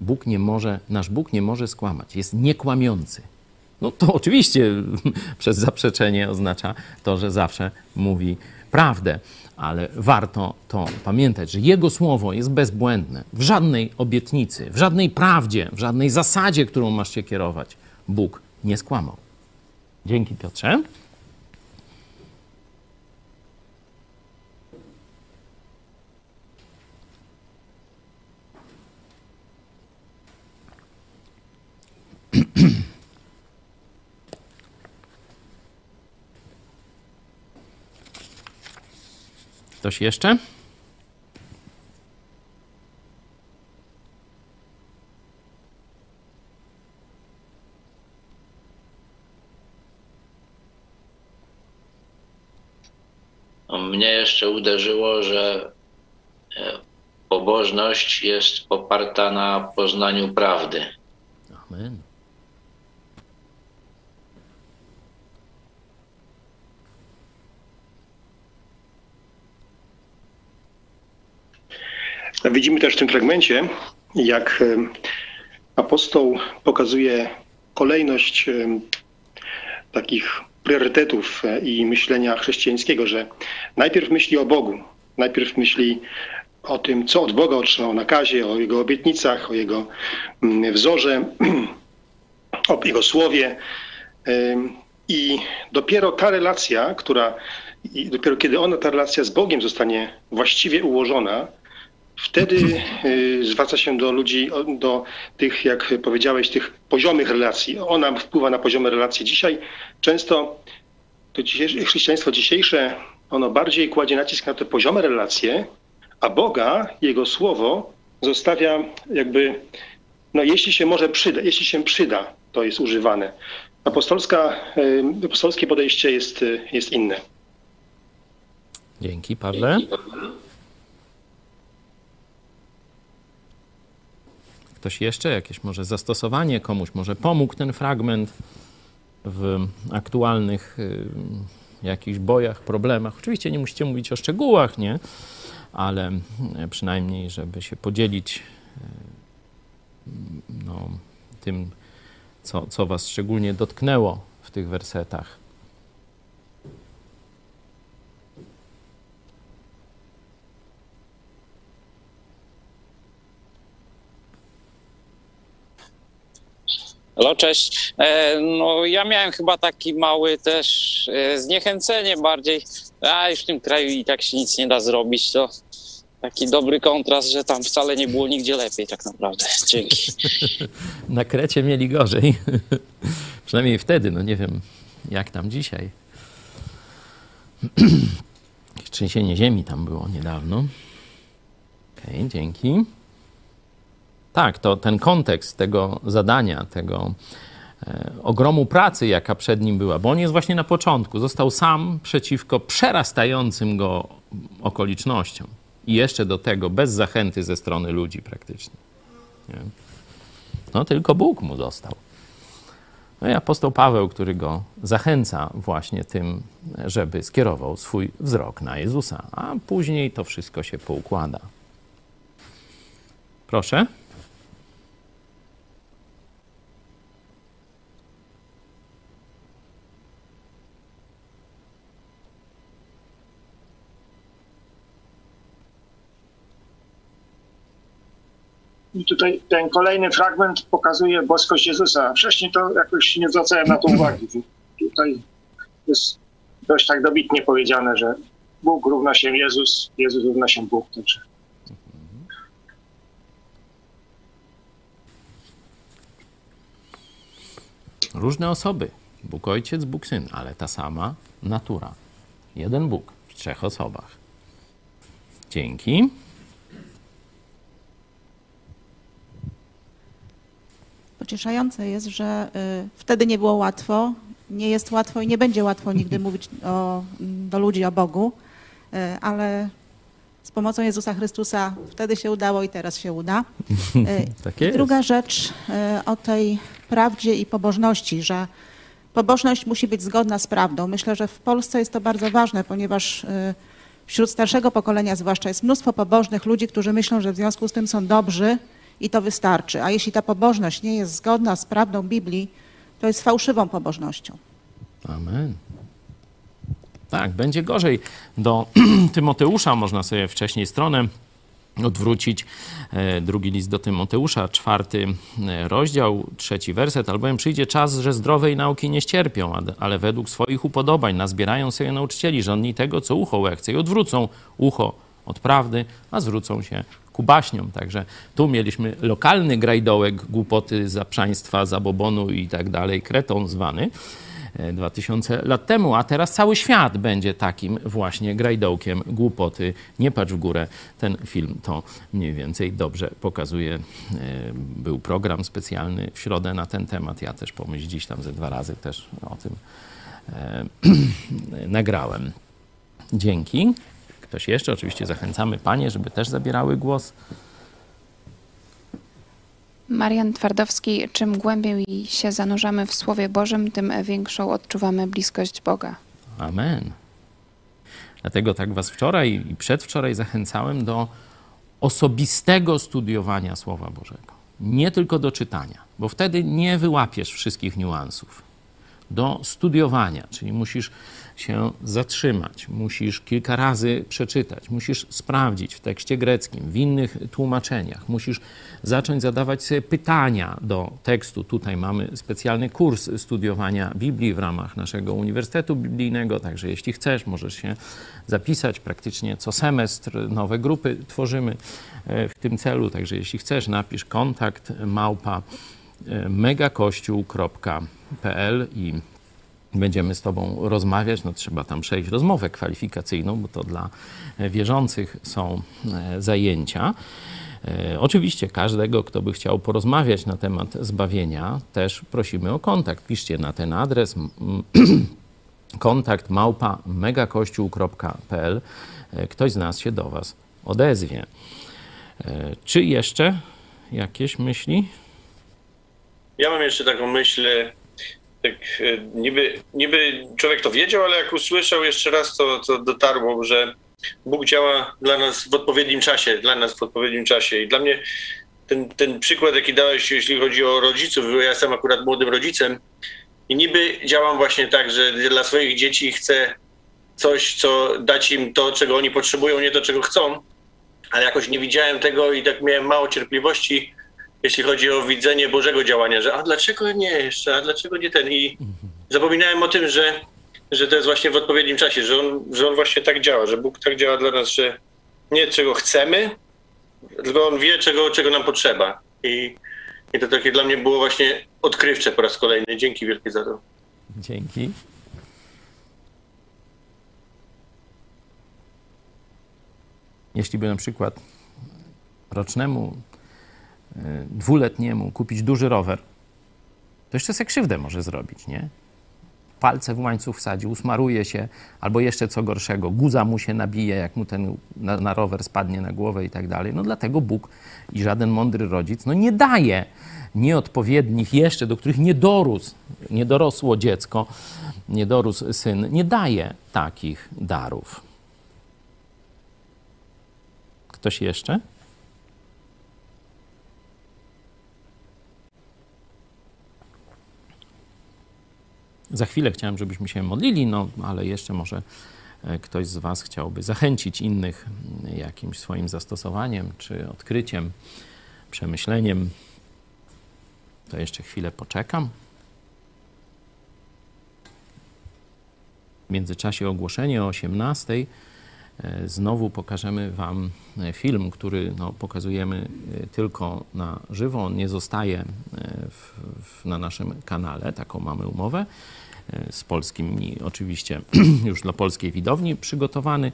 Bóg nie może, nasz Bóg nie może skłamać, jest niekłamiący. No to oczywiście (laughs) przez zaprzeczenie oznacza to, że zawsze mówi prawdę, ale warto to pamiętać, że Jego słowo jest bezbłędne. W żadnej obietnicy, w żadnej prawdzie, w żadnej zasadzie, którą masz się kierować, Bóg nie skłamał. Dzięki Piotrze. Ktoś jeszcze? No, mnie jeszcze uderzyło, że e, pobożność jest oparta na poznaniu prawdy. Amen. Widzimy też w tym fragmencie, jak e, apostoł pokazuje kolejność e, takich priorytetów e, i myślenia chrześcijańskiego, że najpierw myśli o Bogu, najpierw myśli o tym, co od Boga otrzymał nakazie, o Jego obietnicach, o Jego mm, wzorze, (clears throat) o Jego słowie. I dopiero ta relacja, która, dopiero kiedy ona, ta relacja z Bogiem zostanie właściwie ułożona, wtedy y, zwraca się do ludzi, do tych, jak powiedziałeś, tych poziomych relacji. Ona wpływa na poziome relacji. Dzisiaj często to dzisiejsze, chrześcijaństwo dzisiejsze, ono bardziej kładzie nacisk na te poziome relacje, a Boga, Jego Słowo zostawia jakby, no jeśli się może przyda, jeśli się przyda, to jest używane. Apostolska, y, apostolskie podejście jest, y, jest inne. Dzięki, Pawle. Ktoś jeszcze? Jakieś może zastosowanie komuś, może pomógł ten fragment w aktualnych y, jakichś bojach, problemach. Oczywiście nie musicie mówić o szczegółach, nie? Ale y, przynajmniej, żeby się podzielić y, no, tym, co, co was szczególnie dotknęło w tych wersetach. Halo, cześć. E, no ja miałem chyba taki mały też e, zniechęcenie bardziej, a już w tym kraju i tak się nic nie da zrobić, to taki dobry kontrast, że tam wcale nie było nigdzie lepiej tak naprawdę. Dzięki. (laughs) Na Krecie mieli gorzej. (laughs) Przynajmniej wtedy, no nie wiem, jak tam dzisiaj. (clears throat) Trzęsienie ziemi tam było niedawno. Okej, dzięki. Tak, to ten kontekst tego zadania, tego e, ogromu pracy, jaka przed nim była, bo on jest właśnie na początku. Został sam przeciwko przerastającym go okolicznościom. I jeszcze do tego bez zachęty ze strony ludzi praktycznie. Nie? No tylko Bóg mu został. No i apostoł Paweł, który go zachęca właśnie tym, żeby skierował swój wzrok na Jezusa, a później to wszystko się poukłada. Proszę. I tutaj ten kolejny fragment pokazuje boskość Jezusa. Wcześniej to jakoś nie zwracałem na to (clears throat) uwagi. Tutaj jest dość tak dobitnie powiedziane, że Bóg równa się Jezus, Jezus równa się Bóg. Także Różne osoby. Bóg Ojciec, Bóg Syn, ale ta sama natura. Jeden Bóg w trzech osobach. Dzięki. Pocieszające jest, że y, wtedy nie było łatwo, nie jest łatwo i nie będzie łatwo nigdy (laughs) mówić o, do ludzi o Bogu, y, ale z pomocą Jezusa Chrystusa wtedy się udało i teraz się uda. (laughs) Y, Tak druga rzecz o tej prawdzie i pobożności, że pobożność musi być zgodna z prawdą. Myślę, że w Polsce jest to bardzo ważne, ponieważ wśród starszego pokolenia zwłaszcza jest mnóstwo pobożnych ludzi, którzy myślą, że w związku z tym są dobrzy i to wystarczy. A jeśli ta pobożność nie jest zgodna z prawdą Biblii, to jest fałszywą pobożnością. Amen. Tak, będzie gorzej. Do (clears throat) Tymoteusza można sobie wcześniej stronę odwrócić. E, Drugi list do Tymoteusza, czwarty e, rozdział, trzeci werset. Albowiem przyjdzie czas, że zdrowej nauki nie ścierpią, ale według swoich upodobań nazbierają sobie nauczycieli, żądni tego, co ucho łechce i odwrócą ucho od prawdy, a zwrócą się ku baśniom. Także tu mieliśmy lokalny grajdołek głupoty zaprzaństwa, zabobonu i tak dalej, kreton zwany. e, 2000 lat temu, a teraz cały świat będzie takim właśnie grajdołkiem głupoty. Nie patrz w górę. Ten film to mniej więcej dobrze pokazuje. E, Był program specjalny w środę na ten temat. Ja też pomyśl dziś tam ze dwa razy też o tym e, (clears throat) nagrałem. Dzięki. Ktoś jeszcze? Oczywiście zachęcamy panie, żeby też zabierały głos. Marian Twardowski, czym głębiej się zanurzamy w Słowie Bożym, tym większą odczuwamy bliskość Boga. Amen. Dlatego tak was wczoraj i przedwczoraj zachęcałem do osobistego studiowania Słowa Bożego. Nie tylko do czytania, bo wtedy nie wyłapiesz wszystkich niuansów. Do studiowania, czyli musisz się zatrzymać, musisz kilka razy przeczytać, musisz sprawdzić w tekście greckim, w innych tłumaczeniach, musisz zacząć zadawać sobie pytania do tekstu. Tutaj mamy specjalny kurs studiowania Biblii w ramach naszego Uniwersytetu Biblijnego, także jeśli chcesz, możesz się zapisać praktycznie co semestr. Nowe grupy tworzymy e, w tym celu, także jeśli chcesz, napisz kontakt małpa e, megakościół.pl i będziemy z Tobą rozmawiać. No, trzeba tam przejść rozmowę kwalifikacyjną, bo to dla wierzących są e, zajęcia. E, Oczywiście każdego, kto by chciał porozmawiać na temat zbawienia, też prosimy o kontakt. Piszcie na ten adres (clears throat) kontakt małpa megakościół.pl. E, Ktoś z nas się do Was odezwie. E, Czy jeszcze jakieś myśli? Ja mam jeszcze taką myśl, tak e, niby, niby człowiek to wiedział, ale jak usłyszał jeszcze raz, to, to dotarło, że Bóg działa dla nas w odpowiednim czasie, dla nas w odpowiednim czasie. I dla mnie ten, ten przykład, jaki dałeś, jeśli chodzi o rodziców, bo ja jestem akurat młodym rodzicem i niby działam właśnie tak, że dla swoich dzieci chcę coś, co dać im to, czego oni potrzebują, nie to, czego chcą, ale jakoś nie widziałem tego i tak miałem mało cierpliwości, jeśli chodzi o widzenie Bożego działania, że a dlaczego nie jeszcze, a dlaczego nie ten? I zapominałem o tym, że, że to jest właśnie w odpowiednim czasie, że on, że on właśnie tak działa, że Bóg tak działa dla nas, że nie czego chcemy, tylko On wie, czego, czego nam potrzeba. I, I to takie dla mnie było właśnie odkrywcze po raz kolejny. Dzięki wielkie za to. Dzięki. Jeśli by na przykład rocznemu, dwuletniemu kupić duży rower, to jeszcze se krzywdę może zrobić, nie? Palce w łańcuch wsadzi, usmaruje się, albo jeszcze co gorszego, guza mu się nabije, jak mu ten na, na rower spadnie na głowę i tak dalej. No dlatego Bóg i żaden mądry rodzic no nie daje nieodpowiednich jeszcze, do których nie dorósł, nie dorosło dziecko, nie dorósł syn, nie daje takich darów. Ktoś jeszcze? Za chwilę chciałem, żebyśmy się modlili, no ale jeszcze może e, ktoś z Was chciałby zachęcić innych m, jakimś swoim zastosowaniem, czy odkryciem, przemyśleniem. To jeszcze chwilę poczekam. W międzyczasie ogłoszenie o 18. E, Znowu pokażemy Wam e, film, który no, pokazujemy e, tylko na żywo. On nie zostaje w, w, na naszym kanale, taką mamy umowę z polskimi, oczywiście (clears throat) już dla polskiej widowni przygotowany.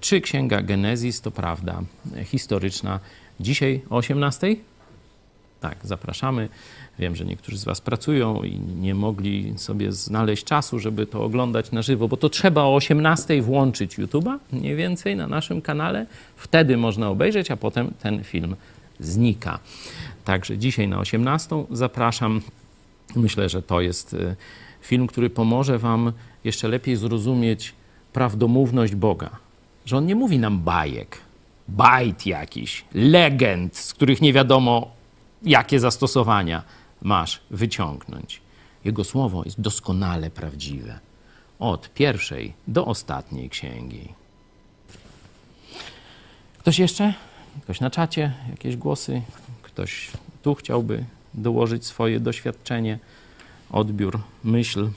Czy księga Genezis to prawda historyczna? Dzisiaj o 18? Tak, zapraszamy. Wiem, że niektórzy z Was pracują i nie mogli sobie znaleźć czasu, żeby to oglądać na żywo, bo to trzeba o 18 włączyć YouTube'a, mniej więcej na naszym kanale. Wtedy można obejrzeć, a potem ten film znika. Także dzisiaj na 18 zapraszam. Myślę, że to jest y, film, który pomoże Wam jeszcze lepiej zrozumieć prawdomówność Boga. Że On nie mówi nam bajek, bajt jakiś, legend, z których nie wiadomo, jakie zastosowania masz wyciągnąć. Jego słowo jest doskonale prawdziwe. Od pierwszej do ostatniej księgi. Ktoś jeszcze? Ktoś na czacie? Jakieś głosy? Ktoś tu chciałby dołożyć swoje doświadczenie, odbiór, myśl?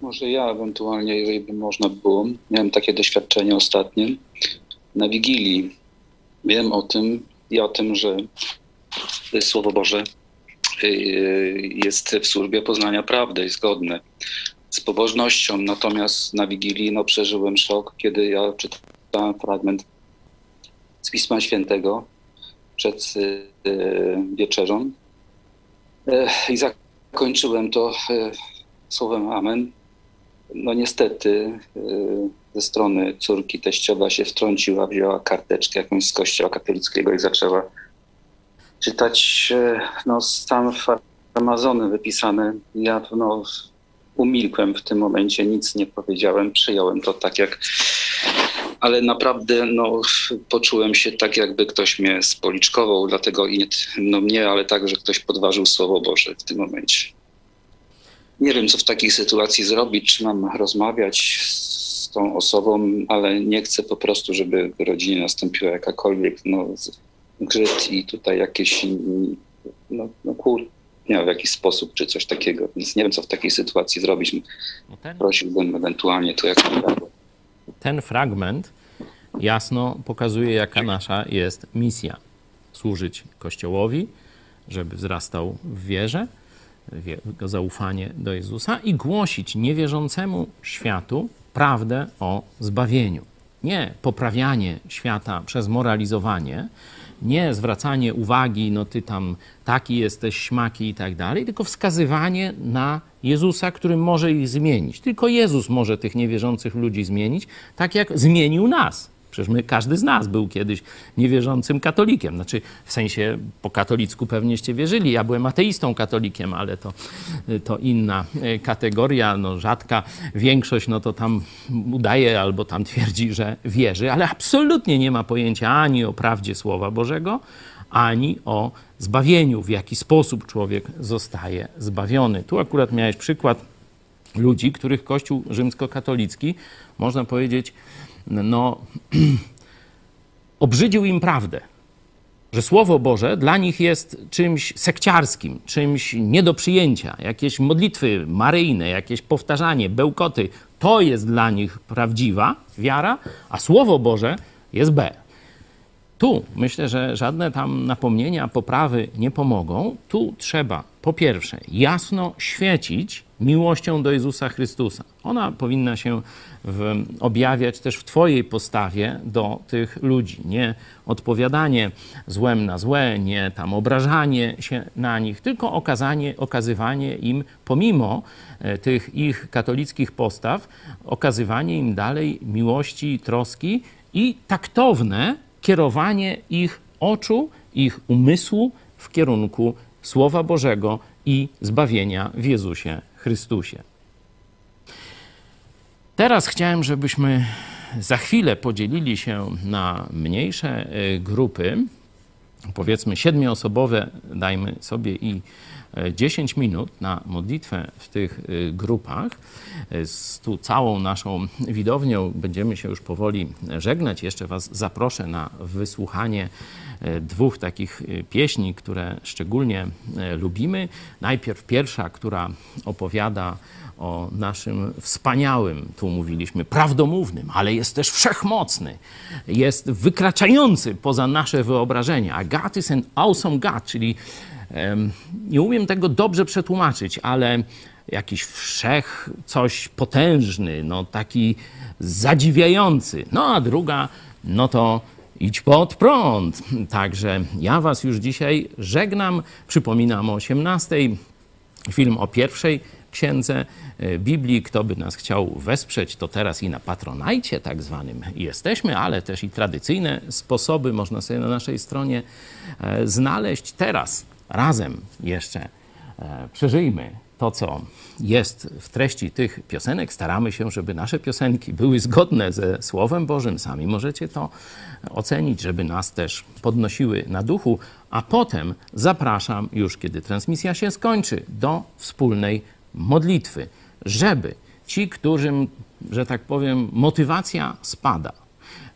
Może ja ewentualnie, jeżeli by można było. Miałem takie doświadczenie ostatnie. Na Wigilii wiem o tym i o tym, że Słowo Boże y, jest w służbie poznania prawdy i zgodne z pobożnością. Natomiast na Wigilii no, przeżyłem szok, kiedy ja czytałem fragment z Pisma Świętego przed y, wieczerzą y, i zakończyłem to słowem Amen. no niestety ze strony córki teściowa się wtrąciła, wzięła karteczkę jakąś z kościoła katolickiego i zaczęła czytać y, no, stan farmazony wypisany. Ja no, umilkłem w tym momencie, nic nie powiedziałem, przyjąłem to tak jak ale naprawdę no, poczułem się tak, jakby ktoś mnie spoliczkował, dlatego i nie no, mnie, ale tak, że ktoś podważył Słowo Boże w tym momencie. Nie wiem, co w takiej sytuacji zrobić, czy mam rozmawiać z tą osobą, ale nie chcę po prostu, żeby w rodzinie nastąpiła jakakolwiek no, grzyd i tutaj jakieś no, no, kłótnia w jakiś sposób, czy coś takiego. Więc nie wiem, co w takiej sytuacji zrobić. Prosiłbym ewentualnie to jak najbardziej ten fragment jasno pokazuje, jaka nasza jest misja. Służyć Kościołowi, żeby wzrastał w wierze, w jego zaufanie do Jezusa i głosić niewierzącemu światu prawdę o zbawieniu. Nie poprawianie świata przez moralizowanie, nie zwracanie uwagi, no ty tam taki jesteś, śmaki i tak dalej, tylko wskazywanie na Jezusa, który może ich zmienić. Tylko Jezus może tych niewierzących ludzi zmienić, tak jak zmienił nas. Przecież my, każdy z nas był kiedyś niewierzącym katolikiem. Znaczy, w sensie po katolicku pewnieście wierzyli. Ja byłem ateistą katolikiem, ale to, to inna e, kategoria, no, rzadka większość, no to tam udaje albo tam twierdzi, że wierzy, ale absolutnie nie ma pojęcia ani o prawdzie Słowa Bożego, ani o zbawieniu, w jaki sposób człowiek zostaje zbawiony. Tu akurat miałeś przykład ludzi, których Kościół rzymskokatolicki, można powiedzieć, no, (clears throat) obrzydził im prawdę, że Słowo Boże dla nich jest czymś sekciarskim, czymś nie do przyjęcia. Jakieś modlitwy maryjne, jakieś powtarzanie, bełkoty, to jest dla nich prawdziwa wiara, a Słowo Boże jest B. Tu myślę, że żadne tam napomnienia, poprawy nie pomogą. Tu trzeba po pierwsze jasno świecić miłością do Jezusa Chrystusa. Ona powinna się w, objawiać też w Twojej postawie do tych ludzi. Nie odpowiadanie złem na złe, nie tam obrażanie się na nich, tylko okazanie, okazywanie im, pomimo e, tych ich katolickich postaw, okazywanie im dalej miłości, troski i taktowne kierowanie ich oczu, ich umysłu w kierunku Słowa Bożego i zbawienia w Jezusie Chrystusie. Teraz chciałem, żebyśmy za chwilę podzielili się na mniejsze e, grupy, powiedzmy siedmioosobowe, dajmy sobie i 10 minut na modlitwę w tych y, grupach. Z tu całą naszą widownią będziemy się już powoli żegnać. Jeszcze Was zaproszę na wysłuchanie y, dwóch takich y, pieśni, które szczególnie lubimy. Najpierw pierwsza, która opowiada o naszym wspaniałym, tu mówiliśmy, prawdomównym, ale jest też wszechmocny, jest wykraczający poza nasze wyobrażenia. A God is an awesome God, czyli nie umiem tego dobrze przetłumaczyć, ale jakiś wszech, coś potężny, no taki zadziwiający. No a druga, no to idź pod prąd. Także ja was już dzisiaj żegnam. Przypominam o 18. Film o pierwszej księdze e, Biblii. Kto by nas chciał wesprzeć, to teraz i na patronajcie tak zwanym jesteśmy, ale też i tradycyjne sposoby można sobie na naszej stronie e, znaleźć. Teraz razem jeszcze e, przeżyjmy to, co jest w treści tych piosenek. Staramy się, żeby nasze piosenki były zgodne ze Słowem Bożym. Sami możecie to ocenić, żeby nas też podnosiły na duchu. A potem zapraszam, już kiedy transmisja się skończy, do wspólnej modlitwy, żeby ci, którym, że tak powiem, motywacja spada,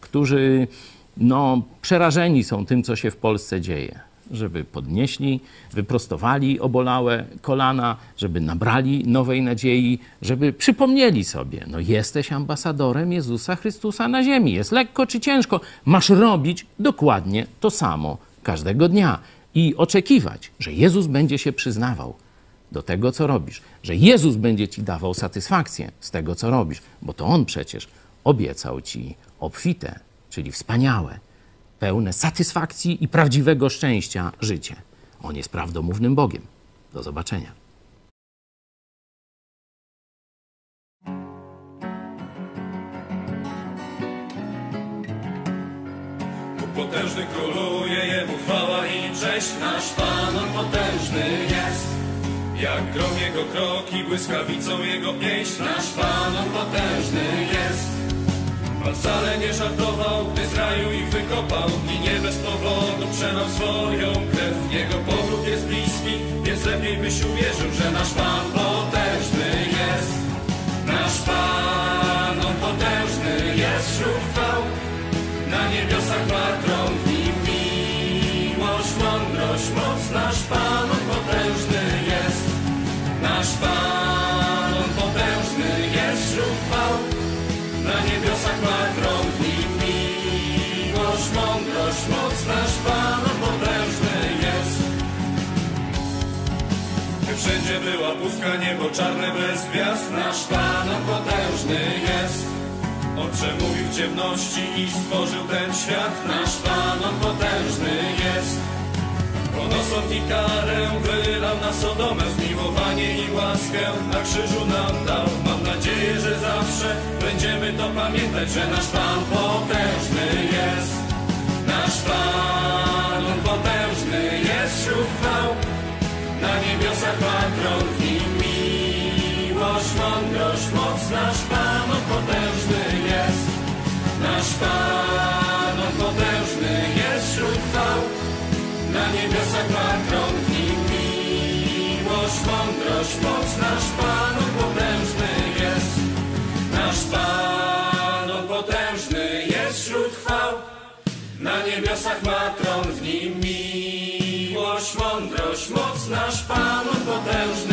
którzy no, przerażeni są tym, co się w Polsce dzieje, żeby podnieśli, wyprostowali obolałe kolana, żeby nabrali nowej nadziei, żeby przypomnieli sobie, no jesteś ambasadorem Jezusa Chrystusa na ziemi. Jest lekko czy ciężko, masz robić dokładnie to samo każdego dnia i oczekiwać, że Jezus będzie się przyznawał do tego, co robisz, że Jezus będzie ci dawał satysfakcję z tego, co robisz, bo to On przecież obiecał ci obfite, czyli wspaniałe pełne satysfakcji i prawdziwego szczęścia życie. On jest prawdomównym Bogiem. Do zobaczenia. potężny króluje, jemu chwała i cześć. Nasz Pan on potężny jest. Jak grom jego kroki, błyskawicą jego pieśń. Nasz Pan on potężny jest. Pan wcale nie żartował, gdy z raju ich wykopał I nie bez powodu przelał swoją krew. Jego powrót jest bliski, więc lepiej byś uwierzył Że nasz Pan potężny jest. Nasz Pan wszędzie była pustka, niebo czarne bez gwiazd. Nasz Pan on potężny jest. On przemówił w ciemności i stworzył ten świat. Nasz Pan on potężny jest. On osąd i karę wylał na Sodomę Zmiłowanie i łaskę. Na krzyżu nam dał. Mam nadzieję, że zawsze będziemy to pamiętać Że nasz Pan potężny jest. Nasz Pan on potężny jest wśród chwał. Na niebiosach ma tron w miłość, mądrość, moc. Nasz Pan, on potężny jest. Nasz Pan, on potężny jest wśród chwał. Na niebiosach ma tron w miłość, mądrość, moc. Nasz Pan, on potężny jest. Nasz Pan. moc nasz Pan potężny.